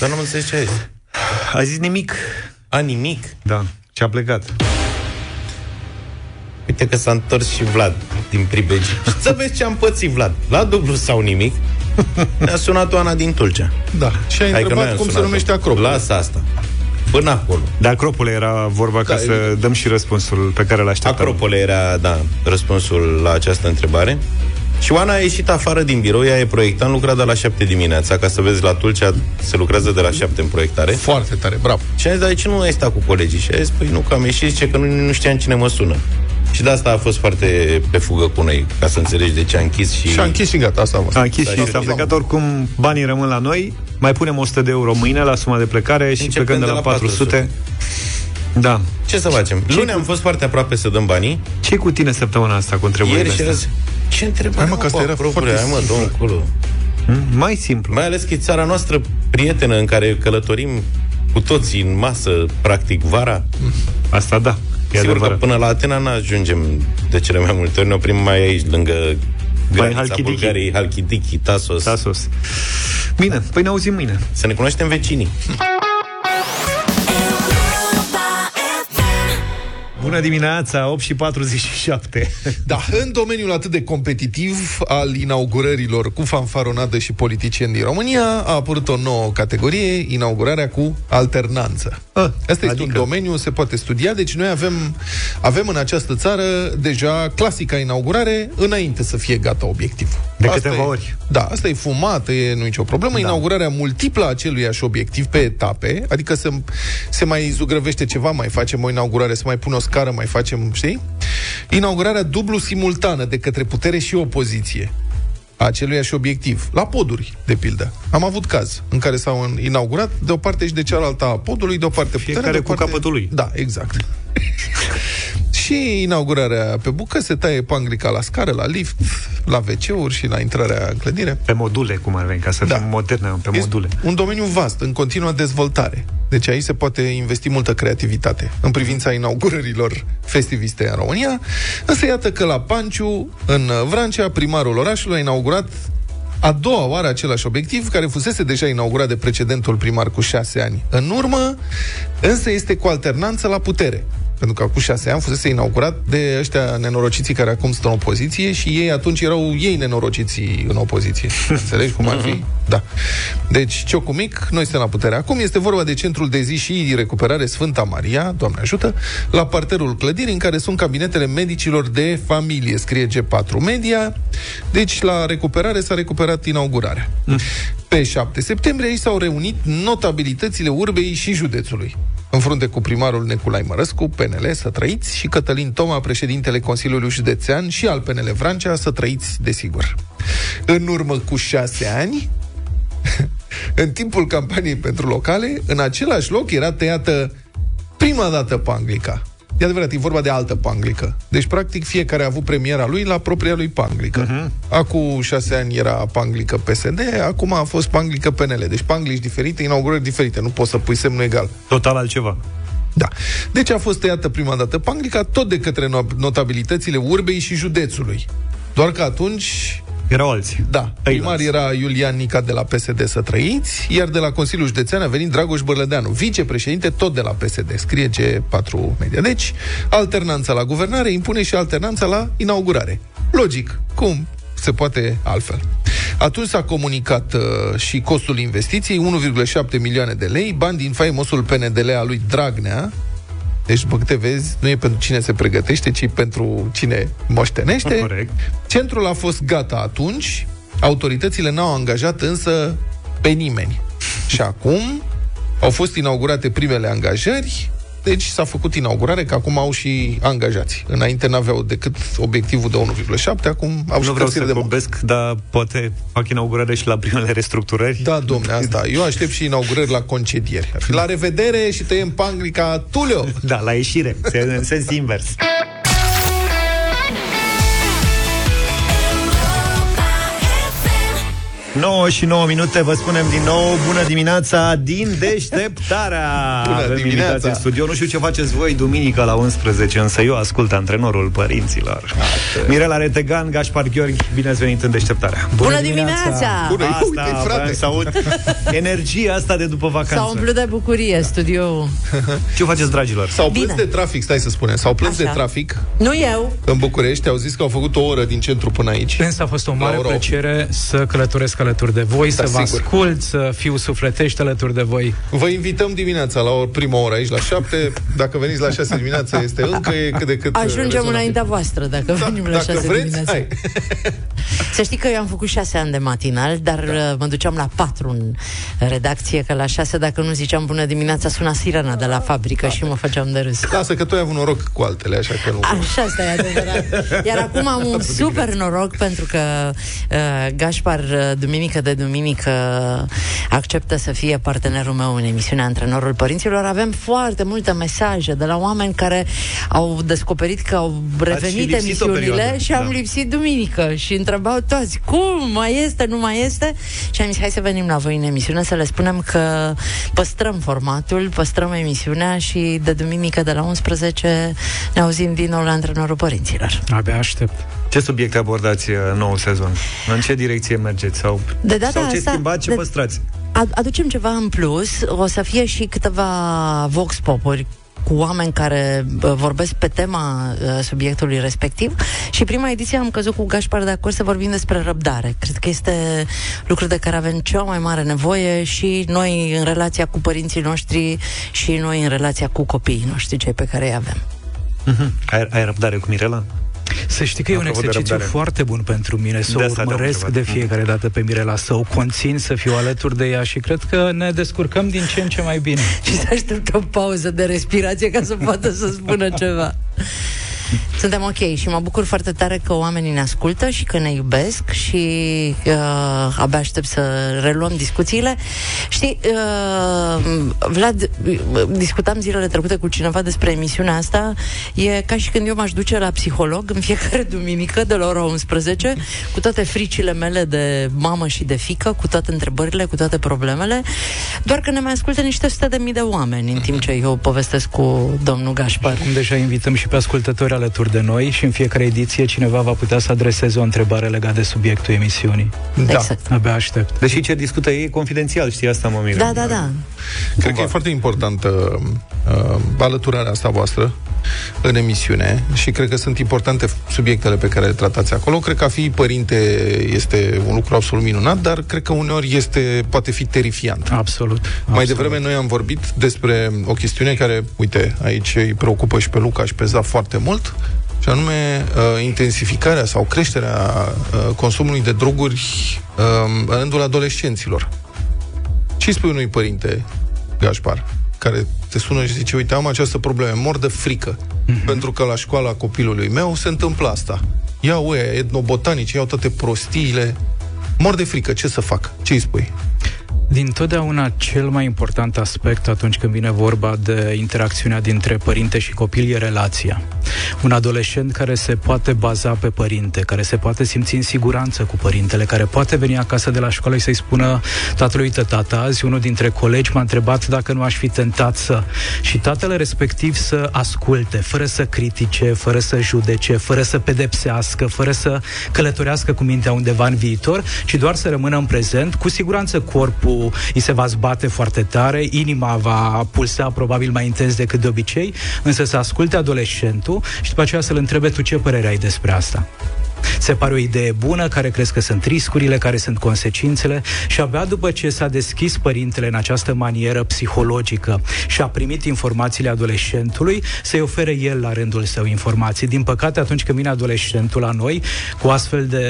Dar nu mă înțelegi ce ai zis. A zis nimic. A, nimic? Da, și a plecat. Uite că s-a întors și Vlad din Pribegi. Și să vezi ce am pățit, Vlad. La dublu sau nimic, ne-a sunat Oana din Tulcea. Da. Și ai Hai că noi întrebat am cum se sunat-o. numește acropol. Lasă asta. Până acolo. De Acropole era vorba ca Da, să evident. dăm și răspunsul pe care l așteptam. Acropole era, da, răspunsul la această întrebare. Și Oana a ieșit afară din birou, ea e proiectant, lucra de la 7 dimineața, ca să vezi la Tulcea se lucrează de la 7 în proiectare. Foarte tare, bravo. Și a zis, dar de ce nu ai stat cu colegii? Și a zis, păi nu, că am ieșit, zice că nu, nu știam cine mă sună. Și de asta a fost foarte pe fugă cu noi, ca să înțelegi de ce a închis și... Și a închis și gata, asta a fost. A închis Da, și și s-a și- plecat oricum Banii rămân la noi Mai punem 100 de euro mâine la suma de plecare Și Începem plecăm de de la la 400 Da Ce să facem? Luni am fost foarte aproape să dăm banii. ce cu tine săptămâna asta cu întrebările Ieri și astea? azi. Ce întrebare? Hai, mă, că asta era foarte Hai mă, domnul Culu. Hmm? Mai simplu Mai ales că e țara noastră prietenă în care călătorim cu toții în masă, practic, vara. Asta da E Sigur că adevărat până la Atena nu ajungem de cele mai multe ori, ne oprim mai aici, lângă granița Halkidiki. Bulgariei, Halkidiki, Tasos. Tasos Bine, păi ne auzim mâine Să ne cunoaștem vecinii. Bună dimineața, 8 și 47 Da, în domeniul atât de competitiv al inaugurărilor cu fanfaronadă și politicieni din România a apărut o nouă categorie, inaugurarea cu alternanță. Ah, Asta este adică? un domeniu, se poate studia, deci noi avem, avem în această țară deja clasica inaugurare înainte să fie gata obiectivul. De Asta câteva e, ori. Da, asta e fumat, e, nu e nicio problemă. Da. Inaugurarea multiplă a aceluiași obiectiv pe etape, adică se, se mai zugrăvește ceva, mai facem o inaugurare, se mai pune o scară, mai facem, știi? Inaugurarea dublu simultană de către putere și opoziție a aceluiași obiectiv, la poduri, de pildă. Am avut caz în care s-au inaugurat de o parte și de cealaltă a podului, de o parte putere, Fiecare de o cu parte... capătul lui. Da, exact. și inaugurarea pe bucă se taie panglica la scară, la lift, la WC-uri și la intrarea în clădire. Pe module, cum ar veni, ca să Da. fim moderne Pe module Este un domeniu vast, în continuă dezvoltare. Deci aici se poate investi multă creativitate în privința inaugurărilor festiviste în România. Însă iată că la Panciu, în Vrancea, primarul orașului a inaugurat a doua oară același obiectiv, care fusese deja inaugurat de precedentul primar cu șase ani în urmă, însă este cu alternanță la putere. Pentru că acum șase ani fusese inaugurat de ăștia nenorociții care acum sunt în opoziție și ei atunci erau ei nenorociții în opoziție. Înțelegi cum ar fi? Da. Deci, Ciocu Mic, noi suntem la putere. Acum este vorba de centrul de zi și recuperare Sfânta Maria, Doamne ajută, la parterul clădirii în care sunt cabinetele medicilor de familie, scrie G4 Media. Deci, la recuperare s-a recuperat inaugurarea. Mm. Pe 7 septembrie aici s-au reunit notabilitățile urbei și județului. În frunte cu primarul Neculai Mărăscu, PNL, să trăiți, și Cătălin Toma, președintele Consiliului Județean și al PNL Vrancea, să trăiți, desigur. În urmă cu șase ani, în timpul campaniei pentru locale, în același loc era tăiată prima dată Panglica. E adevărat, e vorba de altă panglică. Deci, practic, fiecare a avut premiera lui la propria lui panglică. Uh-huh. Acum șase ani era panglică PSD, acum a fost panglică PNL. Deci, panglici diferite, inaugurări diferite. Nu poți să pui semnul egal. Total altceva. Da. Deci a fost tăiată prima dată panglica tot de către notabilitățile urbei și județului. Doar că atunci erau alții. Da. Primar era Iulian Nica de la PSD să trăiți, iar de la Consiliul Județean a venit Dragoș Bărlădeanu, vicepreședinte tot de la PSD. Scrie G4 Media. Deci, alternanța la guvernare impune și alternanța la inaugurare. Logic. Cum se poate altfel. Atunci s-a comunicat uh, și costul investiției, 1,7 milioane de lei, bani din faimosul PNDL al lui Dragnea, deci, după câte vezi, nu e pentru cine se pregătește, ci pentru cine moștenește. Corect. Centrul a fost gata atunci, autoritățile n-au angajat însă pe nimeni. Și acum au fost inaugurate primele angajări, deci s-a făcut inaugurare, că acum au și angajați. Înainte n-aveau decât obiectivul de 1,7, acum au și Nu vreau să de vorbesc, dar poate fac inaugurare și la primele restructurări. Da, domne, asta. Eu aștept și inaugurări la concedieri. La revedere și tăiem panglica Tulio! Da, la ieșire, în sens invers. 9 și 9 minute, vă spunem din nou Bună dimineața din deșteptarea. Bună dimineața în studio. Nu știu ce faceți voi duminică la 11 Însă eu ascult antrenorul părinților. Ate. Mirela Retegan, Gașpar Gheorghi Bine ați venit în deșteptarea. Bună, Bună dimineața! Bună, asta, uite, frate. să aud energia asta de după vacanță. S-a umplut de bucurie studio Ce faceți, dragilor? S-au plâns de trafic, stai să spunem. S-au plâns Așa. de trafic? Nu eu. În București, au zis că au făcut o oră din centru până aici. Însă a fost o mare plăcere să călătoresc alături de voi, da, să vă sigur. ascult, să fiu sufletești alături de voi. Vă invităm dimineața la o prima oră aici, la 7. Dacă veniți la 6 dimineața, este încă e cât de cât Ajungem rezonabil. înaintea voastră, dacă da, venim la 6 vreți, dimineața. Hai. Să știi că eu am făcut 6 ani de matinal, dar da. Uh, mă duceam la 4 în redacție, că la 6, dacă nu ziceam bună dimineața, suna sirena de la fabrică da. și mă făceam de râs. Lasă că tu ai avut noroc cu altele, așa că nu... Așa, asta e adevărat. Iar acum am un super noroc pentru că uh, Gașpar, uh, duminică de duminică acceptă să fie partenerul meu în emisiunea Antrenorul Părinților. Avem foarte multe mesaje de la oameni care au descoperit că au revenit emisiunile și am da. lipsit duminică și întrebau toți, cum, mai este, nu mai este? Și am zis, hai să venim la voi în emisiune să le spunem că păstrăm formatul, păstrăm emisiunea și de duminică de la 11 ne auzim din nou la Antrenorul Părinților. Abia aștept. Ce subiecte abordați în uh, nou sezon? În ce direcție mergeți? Sau, de data sau ce asta, schimbați, ce de, păstrați? Aducem ceva în plus. O să fie și câteva vox popuri cu oameni care uh, vorbesc pe tema uh, subiectului respectiv și prima ediție am căzut cu Gașpar de acord să vorbim despre răbdare. Cred că este lucru de care avem cea mai mare nevoie și noi în relația cu părinții noștri și noi în relația cu copiii noștri, cei pe care îi avem. Uh-huh. Ai, ai răbdare cu Mirela? Să știi că e un exercițiu foarte bun pentru mine să de o urmăresc de fiecare dată pe Mirela, să o conțin, să fiu alături de ea și cred că ne descurcăm din ce în ce mai bine. și să așteptăm o pauză de respirație ca să poată să spună ceva. Suntem ok și mă bucur foarte tare că oamenii ne ascultă și că ne iubesc și uh, abia aștept să reluăm discuțiile. Știi, uh, Vlad, discutam zilele trecute cu cineva despre emisiunea asta. E ca și când eu m-aș duce la psiholog în fiecare duminică de la ora 11 cu toate fricile mele de mamă și de fică, cu toate întrebările, cu toate problemele, doar că ne mai ascultă niște sute de mii de oameni în timp ce eu povestesc cu domnul Gașpar. Cum deja invităm și pe ascultători alături de noi și în fiecare ediție cineva va putea să adreseze o întrebare legată de subiectul emisiunii. Da. Exact. Abia aștept. Deși ce discută ei e confidențial, știi asta, mă Da, da, da. Cred Cumva. că e foarte importantă uh, alăturarea asta voastră în emisiune și cred că sunt importante subiectele pe care le tratați acolo. Cred că a fi părinte este un lucru absolut minunat, dar cred că uneori este, poate fi terifiant. Absolut. Mai absolut. devreme noi am vorbit despre o chestiune care, uite, aici îi preocupă și pe Luca și pe Zaf foarte mult, și anume uh, intensificarea sau creșterea uh, consumului de droguri uh, în rândul adolescenților. Ce spui unui părinte, Gașpar, care te sună și zice, uite, am această problemă, mor de frică, uh-huh. pentru că la școala copilului meu se întâmplă asta. Iau ăia etnobotanici, iau toate prostiile, mor de frică, ce să fac? Ce îi spui? Din totdeauna cel mai important aspect atunci când vine vorba de interacțiunea dintre părinte și copil e relația. Un adolescent care se poate baza pe părinte, care se poate simți în siguranță cu părintele, care poate veni acasă de la școală și să-i spună tatălui, uite tata, azi unul dintre colegi m-a întrebat dacă nu aș fi tentat să... Și tatăl respectiv să asculte, fără să critique, fără să judece, fără să pedepsească, fără să călătorească cu mintea undeva în viitor, ci doar să rămână în prezent, cu siguranță corpul îi se va zbate foarte tare, inima va pulsa probabil mai intens decât de obicei, însă să asculte adolescentul și după aceea să-l întrebe tu ce părere ai despre asta. Se pare o idee bună, care crezi că sunt riscurile, care sunt consecințele și abia după ce s-a deschis părintele în această manieră psihologică și a primit informațiile adolescentului, să-i ofere el la rândul său informații. Din păcate, atunci când vine adolescentul la noi, cu astfel de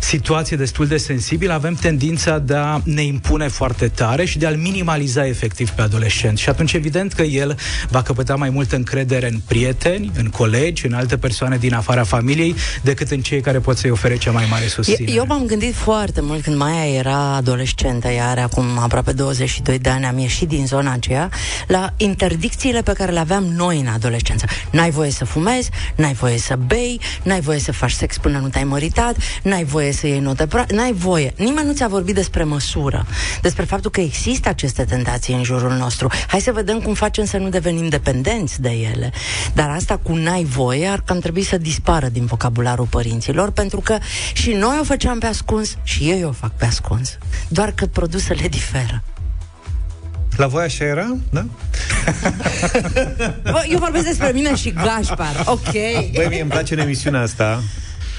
situație destul de sensibilă, avem tendința de a ne impune foarte tare și de a-l minimaliza efectiv pe adolescent. Și atunci, evident că el va căpăta mai multă încredere în prieteni, în colegi, în alte persoane din afara familiei, decât în cei care pot să-i ofere cea mai mare susținere. Eu m-am gândit foarte mult când Maia era adolescentă, ea are acum aproape 22 de ani, am ieșit din zona aceea, la interdicțiile pe care le aveam noi în adolescență. N-ai voie să fumezi, n-ai voie să bei, n-ai voie să faci sex până nu te-ai măritat, n-ai voie să iei note pro- n-ai voie. Nimeni nu ți-a vorbit despre măsură, despre faptul că există aceste tentații în jurul nostru. Hai să vedem cum facem să nu devenim dependenți de ele. Dar asta cu n-ai voie ar cam trebui să dispară din vocabularul părinților, pentru că și noi o făceam pe ascuns și ei o fac pe ascuns. Doar că produsele diferă. La voi așa era? Da? Bă, eu vorbesc despre mine și Gașpar, ok. Băi, mie îmi place în emisiunea asta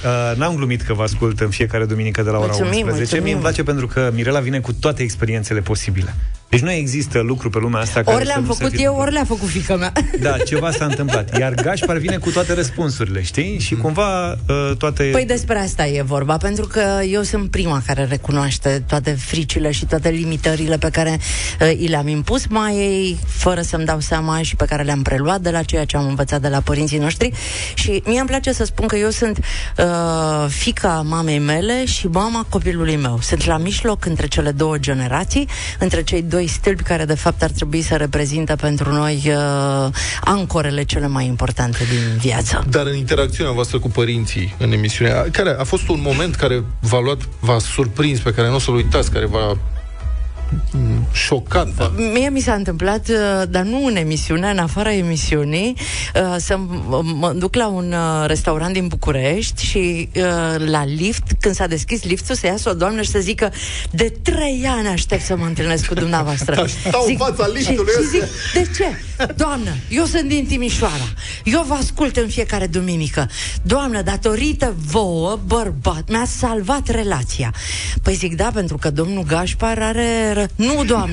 Uh, n-am glumit că vă ascult în fiecare duminică de la ora mulțumim, 11. Mulțumim. Mie îmi place pentru că Mirela vine cu toate experiențele posibile. Deci nu există lucru pe lumea asta care Ori le-am făcut eu, ori le-a făcut fica mea. Da, ceva s-a întâmplat. Iar Gașpar vine cu toate răspunsurile, știi? Și cumva uh, toate... Păi despre asta e vorba, pentru că eu sunt prima care recunoaște toate fricile și toate limitările pe care uh, i le-am impus mai ei, fără să-mi dau seama și pe care le-am preluat de la ceea ce am învățat de la părinții noștri. Și mie îmi place să spun că eu sunt uh, fica mamei mele și mama copilului meu. Sunt la mijloc între cele două generații, între cei doi doi stâlpi care de fapt ar trebui să reprezintă pentru noi uh, ancorele cele mai importante din viață. Dar în interacțiunea voastră cu părinții în emisiunea, care a fost un moment care v-a luat, v-a surprins, pe care nu o să-l uitați, care v-a șocat. Da. Mie mi s-a întâmplat, uh, dar nu în emisiune, în afara emisiunii, uh, să mă duc la un uh, restaurant din București și la lift, când s-a deschis liftul, să iasă o doamnă și să zică de trei ani aștept să mă întâlnesc cu dumneavoastră. Da, stau zic, în fața liftului. Și, și zic, de ce? Doamnă, eu sunt din Timișoara. Eu vă ascult în fiecare duminică. Doamnă, datorită vouă, bărbat, mi-a salvat relația. Păi zic, da, pentru că domnul Gașpar are nu, doamnă,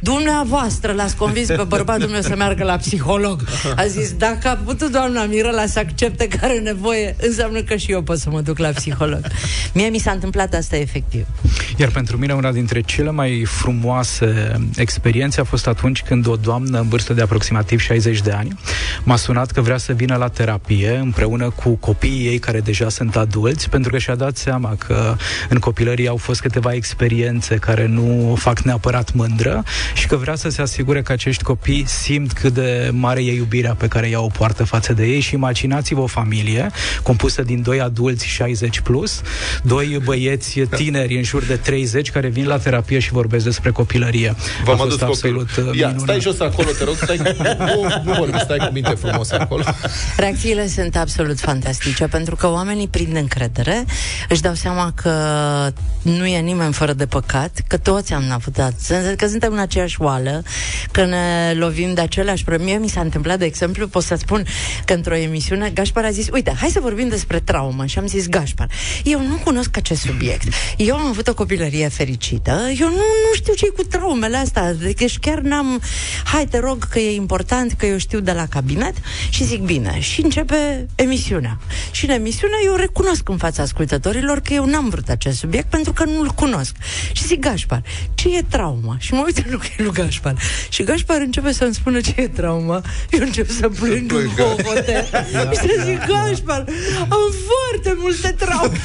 dumneavoastră l-ați convins pe bărbatul meu să meargă la psiholog. A zis, dacă a putut doamna Mirela să accepte că are nevoie, înseamnă că și eu pot să mă duc la psiholog. Mie mi s-a întâmplat asta efectiv. Iar pentru mine una dintre cele mai frumoase experiențe a fost atunci când o doamnă în vârstă de aproximativ 60 de ani m-a sunat că vrea să vină la terapie împreună cu copiii ei care deja sunt adulți, pentru că și-a dat seama că în copilărie au fost câteva experiențe care nu fac neapărat mândră și că vrea să se asigure că acești copii simt cât de mare e iubirea pe care ea o poartă față de ei și imaginați-vă o familie compusă din doi adulți 60 plus, doi băieți tineri în jur de 30 care vin la terapie și vorbesc despre copilărie. V-am adus absolut uh, Ia, stai jos acolo, te rog, stai, nu, nu vorbi, stai cu minte frumos acolo. Reacțiile sunt absolut fantastice, pentru că oamenii prind încredere, își dau seama că nu e nimeni fără de păcat, că toți am avut dat. Că suntem în aceeași oală, că ne lovim de aceleași premie. Mi s-a întâmplat, de exemplu, pot să spun că într-o emisiune Gașpar a zis, uite, hai să vorbim despre traumă. Și am zis, Gașpar, eu nu cunosc acest subiect. Eu am avut o copilărie fericită, eu nu, nu știu ce cu traumele astea, deci chiar n-am... Hai, te rog, că e important, că eu știu de la cabinet și zic, bine, și începe emisiunea. Și în emisiune eu recunosc în fața ascultătorilor că eu n-am vrut acest subiect pentru că nu-l cunosc. Și zic, Gașpar, ce e trauma? Și mă uit în lui, lui Gașpar. Și Gașpar începe să-mi spună ce e trauma. Eu încep să plâng în hohote. Și să zic, Gașpar, am foarte multe traume.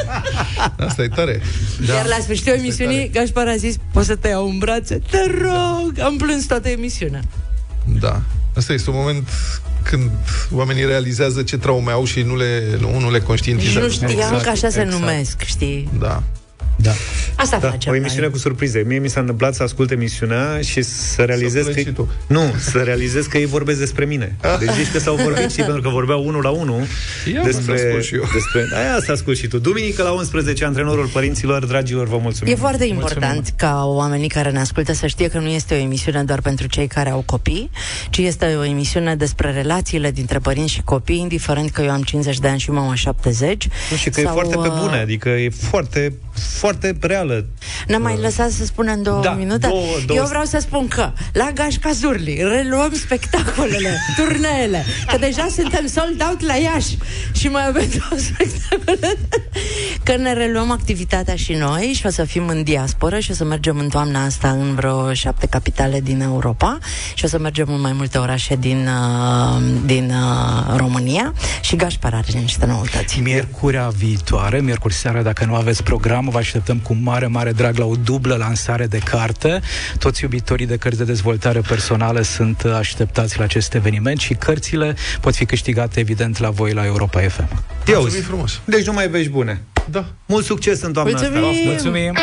Asta e tare. Da. Iar la sfârșitul emisiunii, Gașpar a zis, poți să te iau în brațe? Te rog! Am plâns toată emisiunea. Da. Asta este un moment când oamenii realizează ce traume au și nu le, nu, nu le conștientizează. Și nu știam exact, că așa exact. se numesc, știi? Da. Da. Asta da, facem. O emisiune mai. cu surprize. Mie mi s-a întâmplat să ascult emisiunea și să realizez să că... Nu, să realizez că ei vorbesc despre mine. Deci zici că s-au vorbit și pentru că vorbeau unul la unul despre... și eu. despre... Aia asta ascult și tu. Duminică la 11, antrenorul părinților, dragilor, vă mulțumim. E foarte important mulțumim. ca oamenii care ne ascultă să știe că nu este o emisiune doar pentru cei care au copii, ci este o emisiune despre relațiile dintre părinți și copii, indiferent că eu am 50 de ani și mama 70. Nu, și că sau, e foarte pe bune, adică e foarte, foarte reală. N-am mai lăsat să spun în două da, minute? Două, două... Eu vreau să spun că la Gașca Zurli reluăm spectacolele, turneele, că deja suntem sold out la Iași și mai avem două spectacole. Că ne reluăm activitatea și noi și o să fim în diasporă și o să mergem în toamna asta în vreo șapte capitale din Europa și o să mergem în mai multe orașe din, uh, din uh, România și Gașpar are niște noutăți. Miercurea viitoare, miercuri seara, dacă nu aveți program, vă așteptăm cu mare, mare drag la o dublă lansare de carte. Toți iubitorii de cărți de dezvoltare personală sunt așteptați la acest eveniment și cărțile pot fi câștigate, evident, la voi la Europa FM. Mulțumim frumos. Deci nu mai vești bune. Da. Mult succes în toamna Mulțumim. asta. Mulțumim!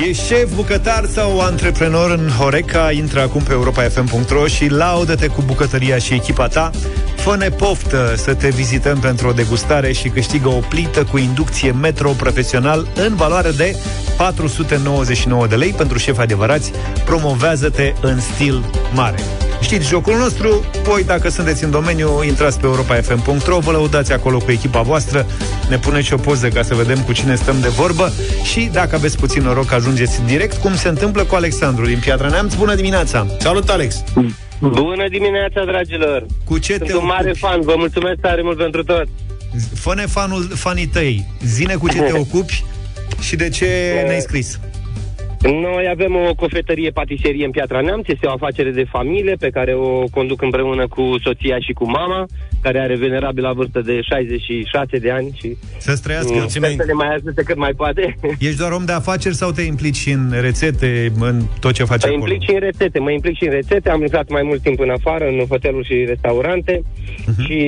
E șef, bucătar sau antreprenor în Horeca? Intră acum pe europafm.ro și laudă-te cu bucătăria și echipa ta. Fă-ne poftă să te vizităm pentru o degustare și câștigă o plită cu inducție metro profesional în valoare de 499 de lei pentru șefi adevărați. Promovează-te în stil mare. Știți jocul nostru, voi dacă sunteți în domeniu, intrați pe europafm.ro, vă lăudați acolo cu echipa voastră, ne puneți și o poză ca să vedem cu cine stăm de vorbă și dacă aveți puțin noroc, ajungeți direct, cum se întâmplă cu Alexandru din Piatra Neamț. Bună dimineața! Salut, Alex! Bună dimineața, dragilor! Cu ce Sunt te un mare ocupi? fan, vă mulțumesc tare mult pentru tot. Fă-ne fanul, fanii tăi, zine cu ce te ocupi și de ce ne-ai scris. Noi avem o cofetărie patiserie în Piatra Neamț, este o afacere de familie pe care o conduc împreună cu soția și cu mama, care are venerabil la vârstă de 66 de ani și Să-ți trăiască. mm, sper să ne mai ajute cât mai poate. Ești doar om de afaceri sau te implici și în rețete, în tot ce faci Mă acolo? implic și în rețete, mă implic și în rețete, am lucrat mai mult timp în afară, în hoteluri și restaurante Mhm. și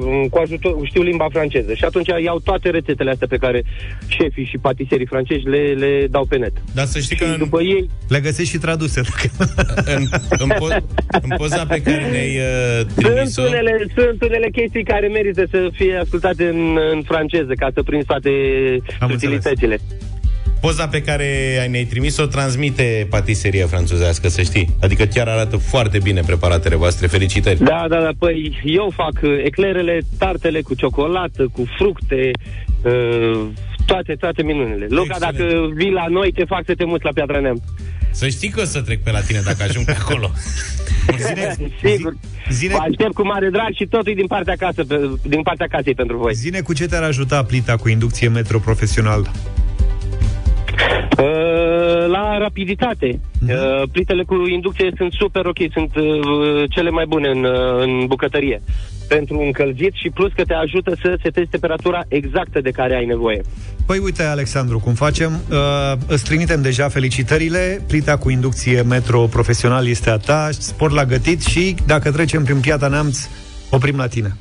mm, cu ajutor, știu limba franceză. Și atunci iau toate rețetele astea pe care șefii și patiserii francezi le, le dau pe net. Dar să știi Și că în, după ei, Le găsești și traduse. în, în, po- în poza pe care ne-ai uh, sunt trimis-o... unele, sunt unele chestii care merită să fie ascultate în, în franceză ca să prinzi toate Am utilitățile. Poza pe care ai- ne-ai trimis-o transmite patiseria franțuzească, să știi. Adică chiar arată foarte bine preparatele voastre. Felicitări! Da, da, da, păi eu fac uh, eclerele, tartele cu ciocolată, cu fructe, uh, toate, toate minunile. Luca, Excelent. dacă vii la noi, te fac să te muți la Piatra Neamț. Să știi că o să trec pe la tine dacă ajung pe acolo. Zine, Sigur. zine, Vă aștept cu mare drag și totul e din partea, casă, pe, din partea casei pentru voi. zine cu ce te-ar ajuta plita cu inducție metro profesional. Uh, la rapiditate. Uh, plitele cu inducție sunt super ok, sunt uh, cele mai bune în, uh, în bucătărie pentru încălzit și plus că te ajută să setezi temperatura exactă de care ai nevoie. Păi uite, Alexandru, cum facem? Uh, îți trimitem deja felicitările. Plita cu inducție metro profesional este a ta, sport la gătit și dacă trecem prin Piata Neamț, oprim la tine.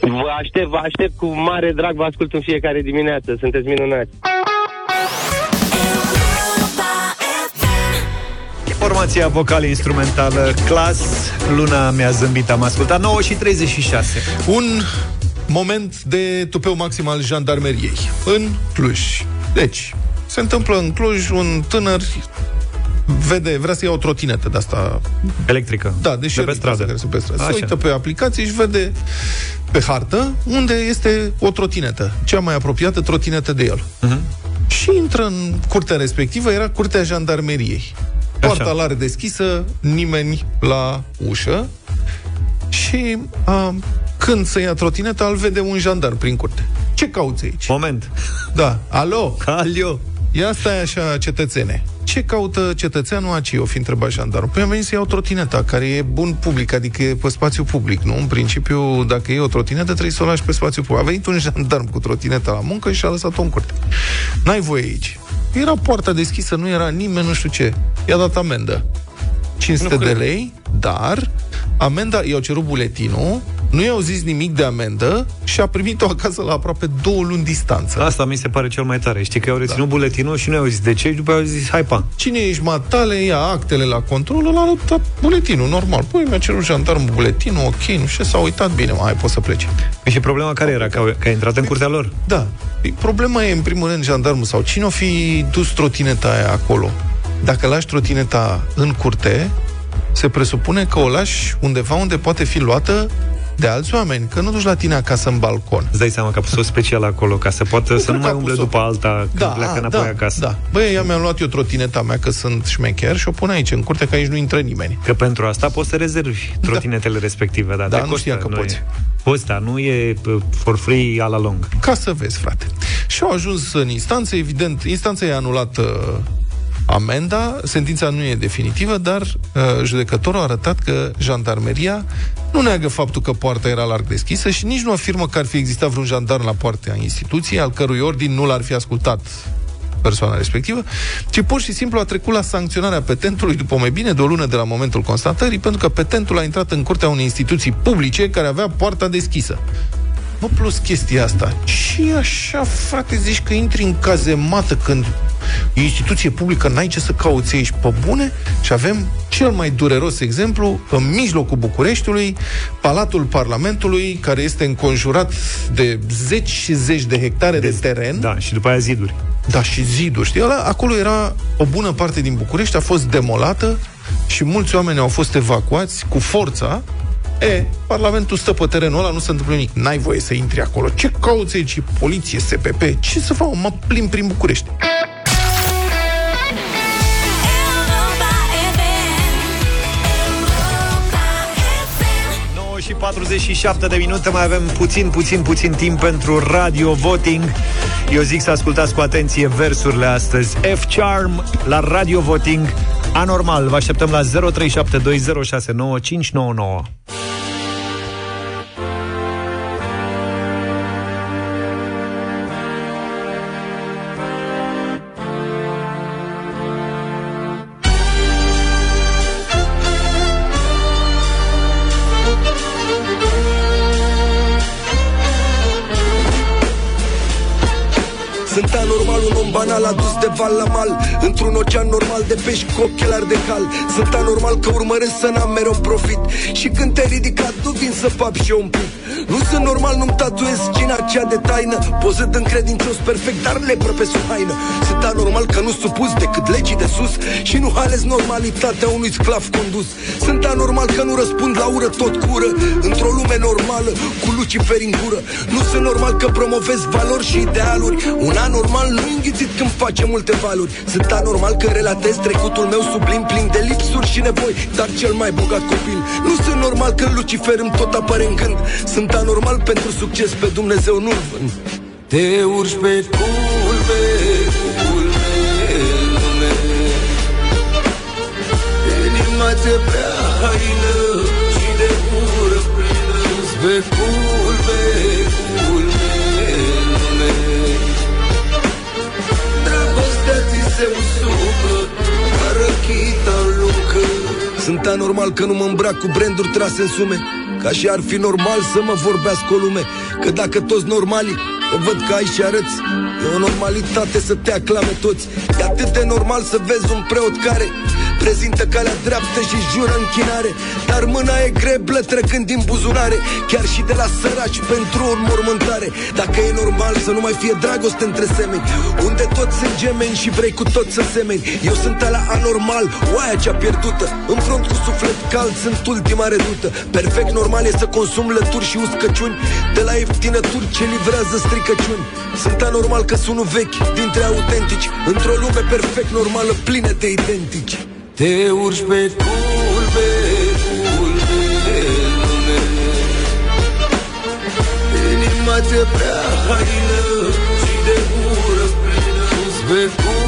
Vă aștept, vă aștept cu mare drag, vă ascult în fiecare dimineață, sunteți minunați. Formația vocală instrumentală Clas, Luna mi-a zâmbit, am ascultat 9 și 36. Un moment de tupeu maxim al jandarmeriei în Cluj. Deci, se întâmplă în Cluj un tânăr vede, vrea să ia o trotinetă de asta electrică. Da, deși de pe stradă. Care sunt pe stradă. Se uită pe aplicație și vede pe hartă unde este o trotinetă, cea mai apropiată trotinetă de el. Uh-huh. Și intră în curtea respectivă, era curtea jandarmeriei. Poarta Așa. larg deschisă, nimeni la ușă și a, când să ia trotineta, îl vede un jandar prin curte. Ce cauți aici? Moment. Da. Alo? Alio. Ia stai așa, cetățene. Ce caută cetățeanul aici? O fi întrebat jandarul. Păi am venit să iau trotineta, care e bun public, adică e pe spațiu public, nu? În principiu, dacă e o trotinetă, trebuie să o lași pe spațiu public. A venit un jandarm cu trotineta la muncă și a lăsat-o în curte. N-ai voie aici. Era poarta deschisă, nu era nimeni, nu știu ce. I-a dat amendă. 500 de lei, dar amenda, i-au cerut buletinul, nu i-au zis nimic de amendă și a primit-o acasă la aproape două luni distanță. Asta mi se pare cel mai tare. Știi că au reținut da. buletinul și nu i-au zis de ce, și după au zis, hai pa. Cine ești matale, ia actele la control, ăla a dat buletinul, normal. Păi mi-a cerut jandarmul buletinul, ok, nu știu, s-a uitat bine, mai poți să pleci. Păi și problema care era? Că, că a intrat în curtea lor? Da. Păi problema e, în primul rând, jandarmul sau cine o fi dus trotineta aia acolo. Dacă lași trotineta în curte, se presupune că o lași undeva unde poate fi luată de alți oameni, că nu duci la tine acasă în balcon. Îți dai seama că a pus-o special acolo, ca să poată nu să nu mai umble după alta când da, pleacă înapoi da, acasă. Da. Băi, eu mi-am luat eu trotineta mea, că sunt șmecher, și o pun aici, în curte, că aici nu intră nimeni. Că pentru asta poți să rezervi da. trotinetele da. respective. Da, da nu știa că poți. E. Poți, da, nu e for free a la lung. Ca să vezi, frate. Și au ajuns în instanță, evident, instanța i-a anulat uh, amenda, sentința nu e definitivă, dar uh, judecătorul a arătat că jandarmeria nu neagă faptul că poarta era larg deschisă și nici nu afirmă că ar fi existat vreun jandarm la poarta instituției, al cărui ordin nu l-ar fi ascultat persoana respectivă, ci pur și simplu a trecut la sancționarea petentului după mai bine de o lună de la momentul constatării, pentru că petentul a intrat în curtea unei instituții publice care avea poarta deschisă. Mă, plus chestia asta. Și așa, frate, zici că intri în cazemată când e instituție publică, n-ai ce să cauți aici pe bune și avem cel mai dureros exemplu în mijlocul Bucureștiului, Palatul Parlamentului, care este înconjurat de zeci și zeci de hectare de, de teren. Da, și după aia ziduri. Da, și ziduri. Știi, ăla, acolo era o bună parte din București, a fost demolată și mulți oameni au fost evacuați cu forța E, Parlamentul stă pe terenul ăla, nu se întâmplă nimic. N-ai voie să intri acolo. Ce cauți aici? Poliție, SPP? Ce să fac? Mă plim prin București. 47 de minute. Mai avem puțin, puțin, puțin timp Pentru radio voting. Eu zic să ascultați cu atenție versurile astăzi. F-Charm la radio voting. Anormal, vă așteptăm la 0372069599 val la mal Într-un ocean normal de pești cu ochelari de cal. Sunt anormal că urmăresc să n-am mereu profit. Și când te ridicat nu vin să pap și un pic. Nu sunt normal, nu-mi tatuez cina cea de taină. Pozând încredincios perfect, dar lepră pe sub haină. Sunt anormal că nu supus decât legii de sus. Și nu ales normalitatea unui sclav condus. Sunt anormal că nu răspund la ură tot cură Într-o lume normală, cu Lucifer în gură. Nu sunt normal că promovez valori și idealuri. Un anormal nu înghițit când face multe valuri. Sunt anormal că relatez trecutul meu sublim Plin de lipsuri și nevoi, dar cel mai bogat copil. Nu sunt normal că Lucifer îmi tot apare în gând. Sunt anormal pentru succes, pe Dumnezeu nu-l vând. Te urci pe culme, culme, lume. Inima te prea haină și de ură plină. Pe culme, culme, Sunt anormal că nu mă îmbrac cu branduri trase în sume ca și ar fi normal să mă vorbească o lume. Că dacă toți normali o văd că ai și arăți E o normalitate să te aclame toți. E atât de normal să vezi un preot care Prezintă calea dreaptă și jură închinare Dar mâna e greblă trecând din buzunare Chiar și de la săraci pentru o mormântare Dacă e normal să nu mai fie dragoste între semeni Unde toți sunt gemeni și vrei cu toți să semeni? Eu sunt ala anormal, oaia cea pierdută. În front cu suflet cald sunt ultima redută. Perfect normal e să consum lături și uscăciuni. De la ieftinături ce livrează stricăciuni. Sunt anormal că sunt vechi dintre autentici. Într-o lume perfect normală plină de identici Te urci pe culme, culme lume. Inima te prea haină și de ură plină. Pe culme,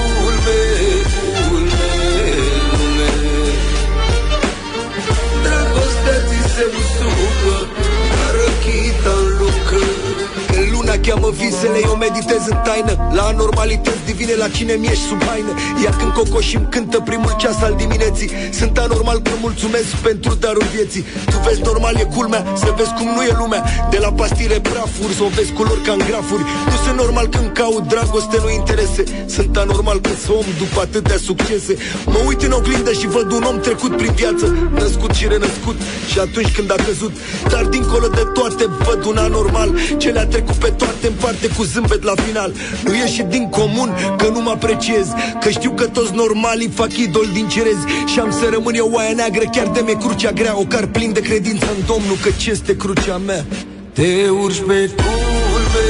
cheamă visele, eu meditez în taină. La anormalități divine, la cine mi sub haină? Iar când cocoșii îmi cântă primul ceas al dimineții. Sunt anormal că mulțumesc pentru darul vieții. Tu vezi normal e culmea, să vezi cum nu e lumea. De la pastile prafuri, să o vezi culori ca în grafuri. Nu sunt normal când caut dragoste, nu interese. Sunt anormal că sunt om după atâtea succese. Mă uit în oglindă și văd un om trecut prin viață. Născut și renăscut și atunci când a căzut. Dar dincolo de toate văd un anormal Ce le-a trecut pe toate în parte cu zâmbet la final. Nu ieși din comun că nu mă apreciez. Că știu că toți normalii fac idol din cerezi Și am să rămân eu oaia neagră chiar de mi crucea grea. O car plin de credință în Domnul că ce este crucea mea? Te urci pe culme,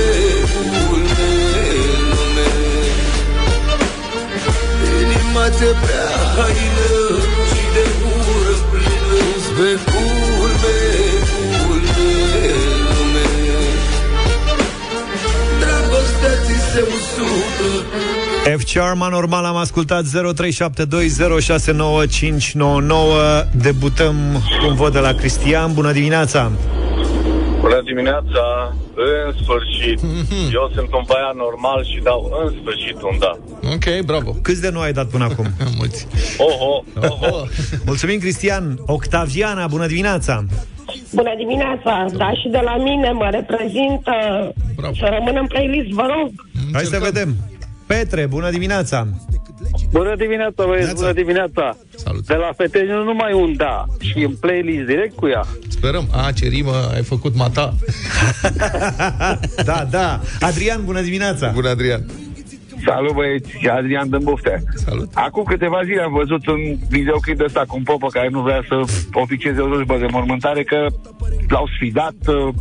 culme, lume. Inima te prea haină F. Charma, normal, am ascultat 0372069599 Debutăm cu un vot de la Cristian Bună dimineața! Bună dimineața, în sfârșit. Eu sunt un băiat normal și dau în sfârșit un da. Ok, bravo. Câți de nu ai dat până acum? Mulți. Oho, oho. Mulțumim, Cristian! Octaviana, bună dimineața! Bună dimineața, da și de la mine mă reprezintă Bravo. să rămân în playlist, vă rog. Hai să vedem! Petre, bună dimineața! Bună dimineața, băieți, bună dimineața. Salut. De la feteni nu numai un da, și în playlist direct cu ea. Sperăm. A, ce rimă ai făcut mata. da, da! Adrian, bună dimineața! Bună, Adrian. Salut băieți, Adrian Dâmbufte. Salut. Acum câteva zile am văzut un videoclip de ăsta cu un popă care nu vrea să oficieze o slujbă de mormântare că l-au sfidat uh,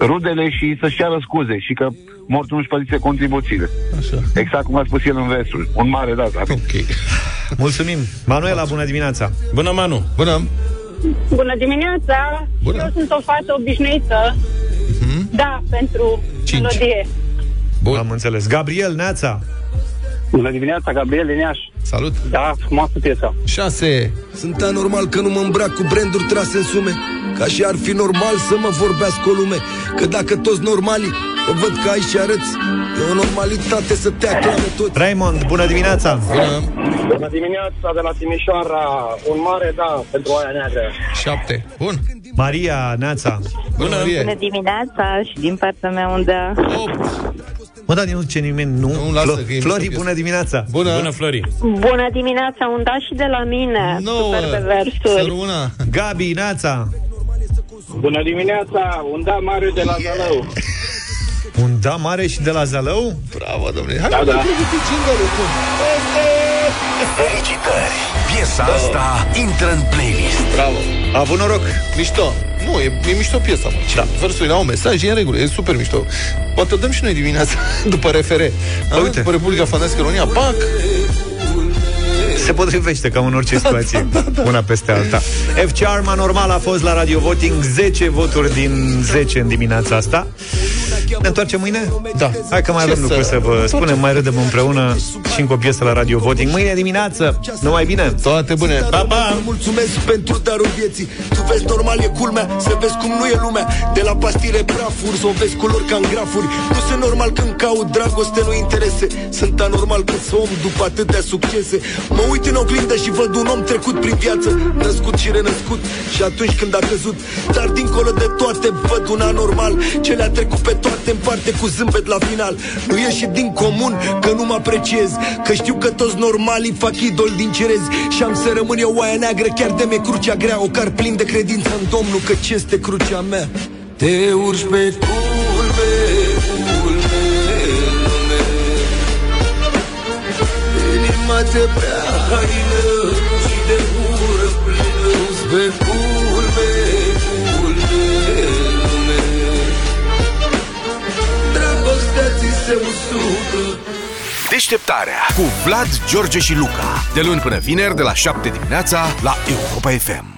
rudele și să-și ceară scuze și că mortul nu-și plătise contribuțiile. Așa. Exact cum a spus el în versul. Un mare da, da. Ok. Mulțumim! Manuela, bună dimineața! Bună, Manu! Bună. Bună dimineața! Bună. Eu sunt o fată obișnuită. Da, pentru Cinci. melodie. Bun. Am înțeles. Gabriel, Neața! Bună dimineața, Gabriel Ineaș. Salut. Da, frumoasă piesa. 6. Sunt anormal că nu mă îmbrac cu branduri trase în sume Ca și ar fi normal să mă vorbească o lume Că dacă toți normali Că văd că ai și arăți E o normalitate să te aclame toți Raymond, bună dimineața! Bună. Bună dimineața de la Timișoara. Un mare da pentru aia neagră. 7. Bun. Maria, Neața! Bună, Marie. Bună dimineața și din partea mea un da. 8. Mă, dar nu ce nimeni, nu? Nu, lasă Flo- că e Flori, mișto bună dimineața! Bună. Bună, Flori! Bună dimineața, un da și de la mine. Nouă. Super pe versuri. Săruna. Gabi, Neața! Bună dimineața, un da mare de la Zalău. Un da mare și de la Zalău? Bravo, domnule. Hai, Da, da, da. da. jingle cum? Felicitări! Piesa asta intră în playlist. Bravo. A avut noroc! Mișto. Nu, e, e mișto piesa, mă. Da. Versurile au mesaj, e în regulă, e super mișto. Poate o dăm și noi dimineața, după RFR. A, Uite. După Republica Fantastică România, pac! Se potrivește ca în orice situație. Una peste alta. F. Charma normal a fost la Radio Voting. 10 voturi din 10 în dimineața asta. Ne întoarcem mâine? Da. Hai că mai Ce avem lucruri să- să vă spunem. Mai râdem împreună și încă o piesă la Radio Voting. Mâine dimineață, numai bine. Toate bune. Pa, pa! Mulțumesc pentru darul vieții. Tu vezi normal e culmea. Să vezi cum nu e lumea. De la pastile prafuri Să o vezi culori ca în grafuri. Nu sunt normal când caut dragoste, nu interese. Sunt anormal că sunt om după atâtea succese. Mă uit uit în oglindă și văd un om trecut prin viață Născut și renăscut. Și atunci când a căzut Dar dincolo de toate văd un anormal Ce le-a trecut pe toate în parte cu zâmbet la final. Nu ieși din comun că nu mă apreciez Că știu că toți normalii fac idol din cerezi. Și am să rămân eu oaia neagră Chiar de mi crucea grea O car plin de credință în Domnul Că ce este crucea mea? Te urci pe culme, culme, lume Inima te prea haină Și de ură plină Pe culme, culme, lume Dragostea ți se usucă Deșteptarea cu Vlad, George și Luca. De luni până vineri, de la 7 dimineața, la Europa FM.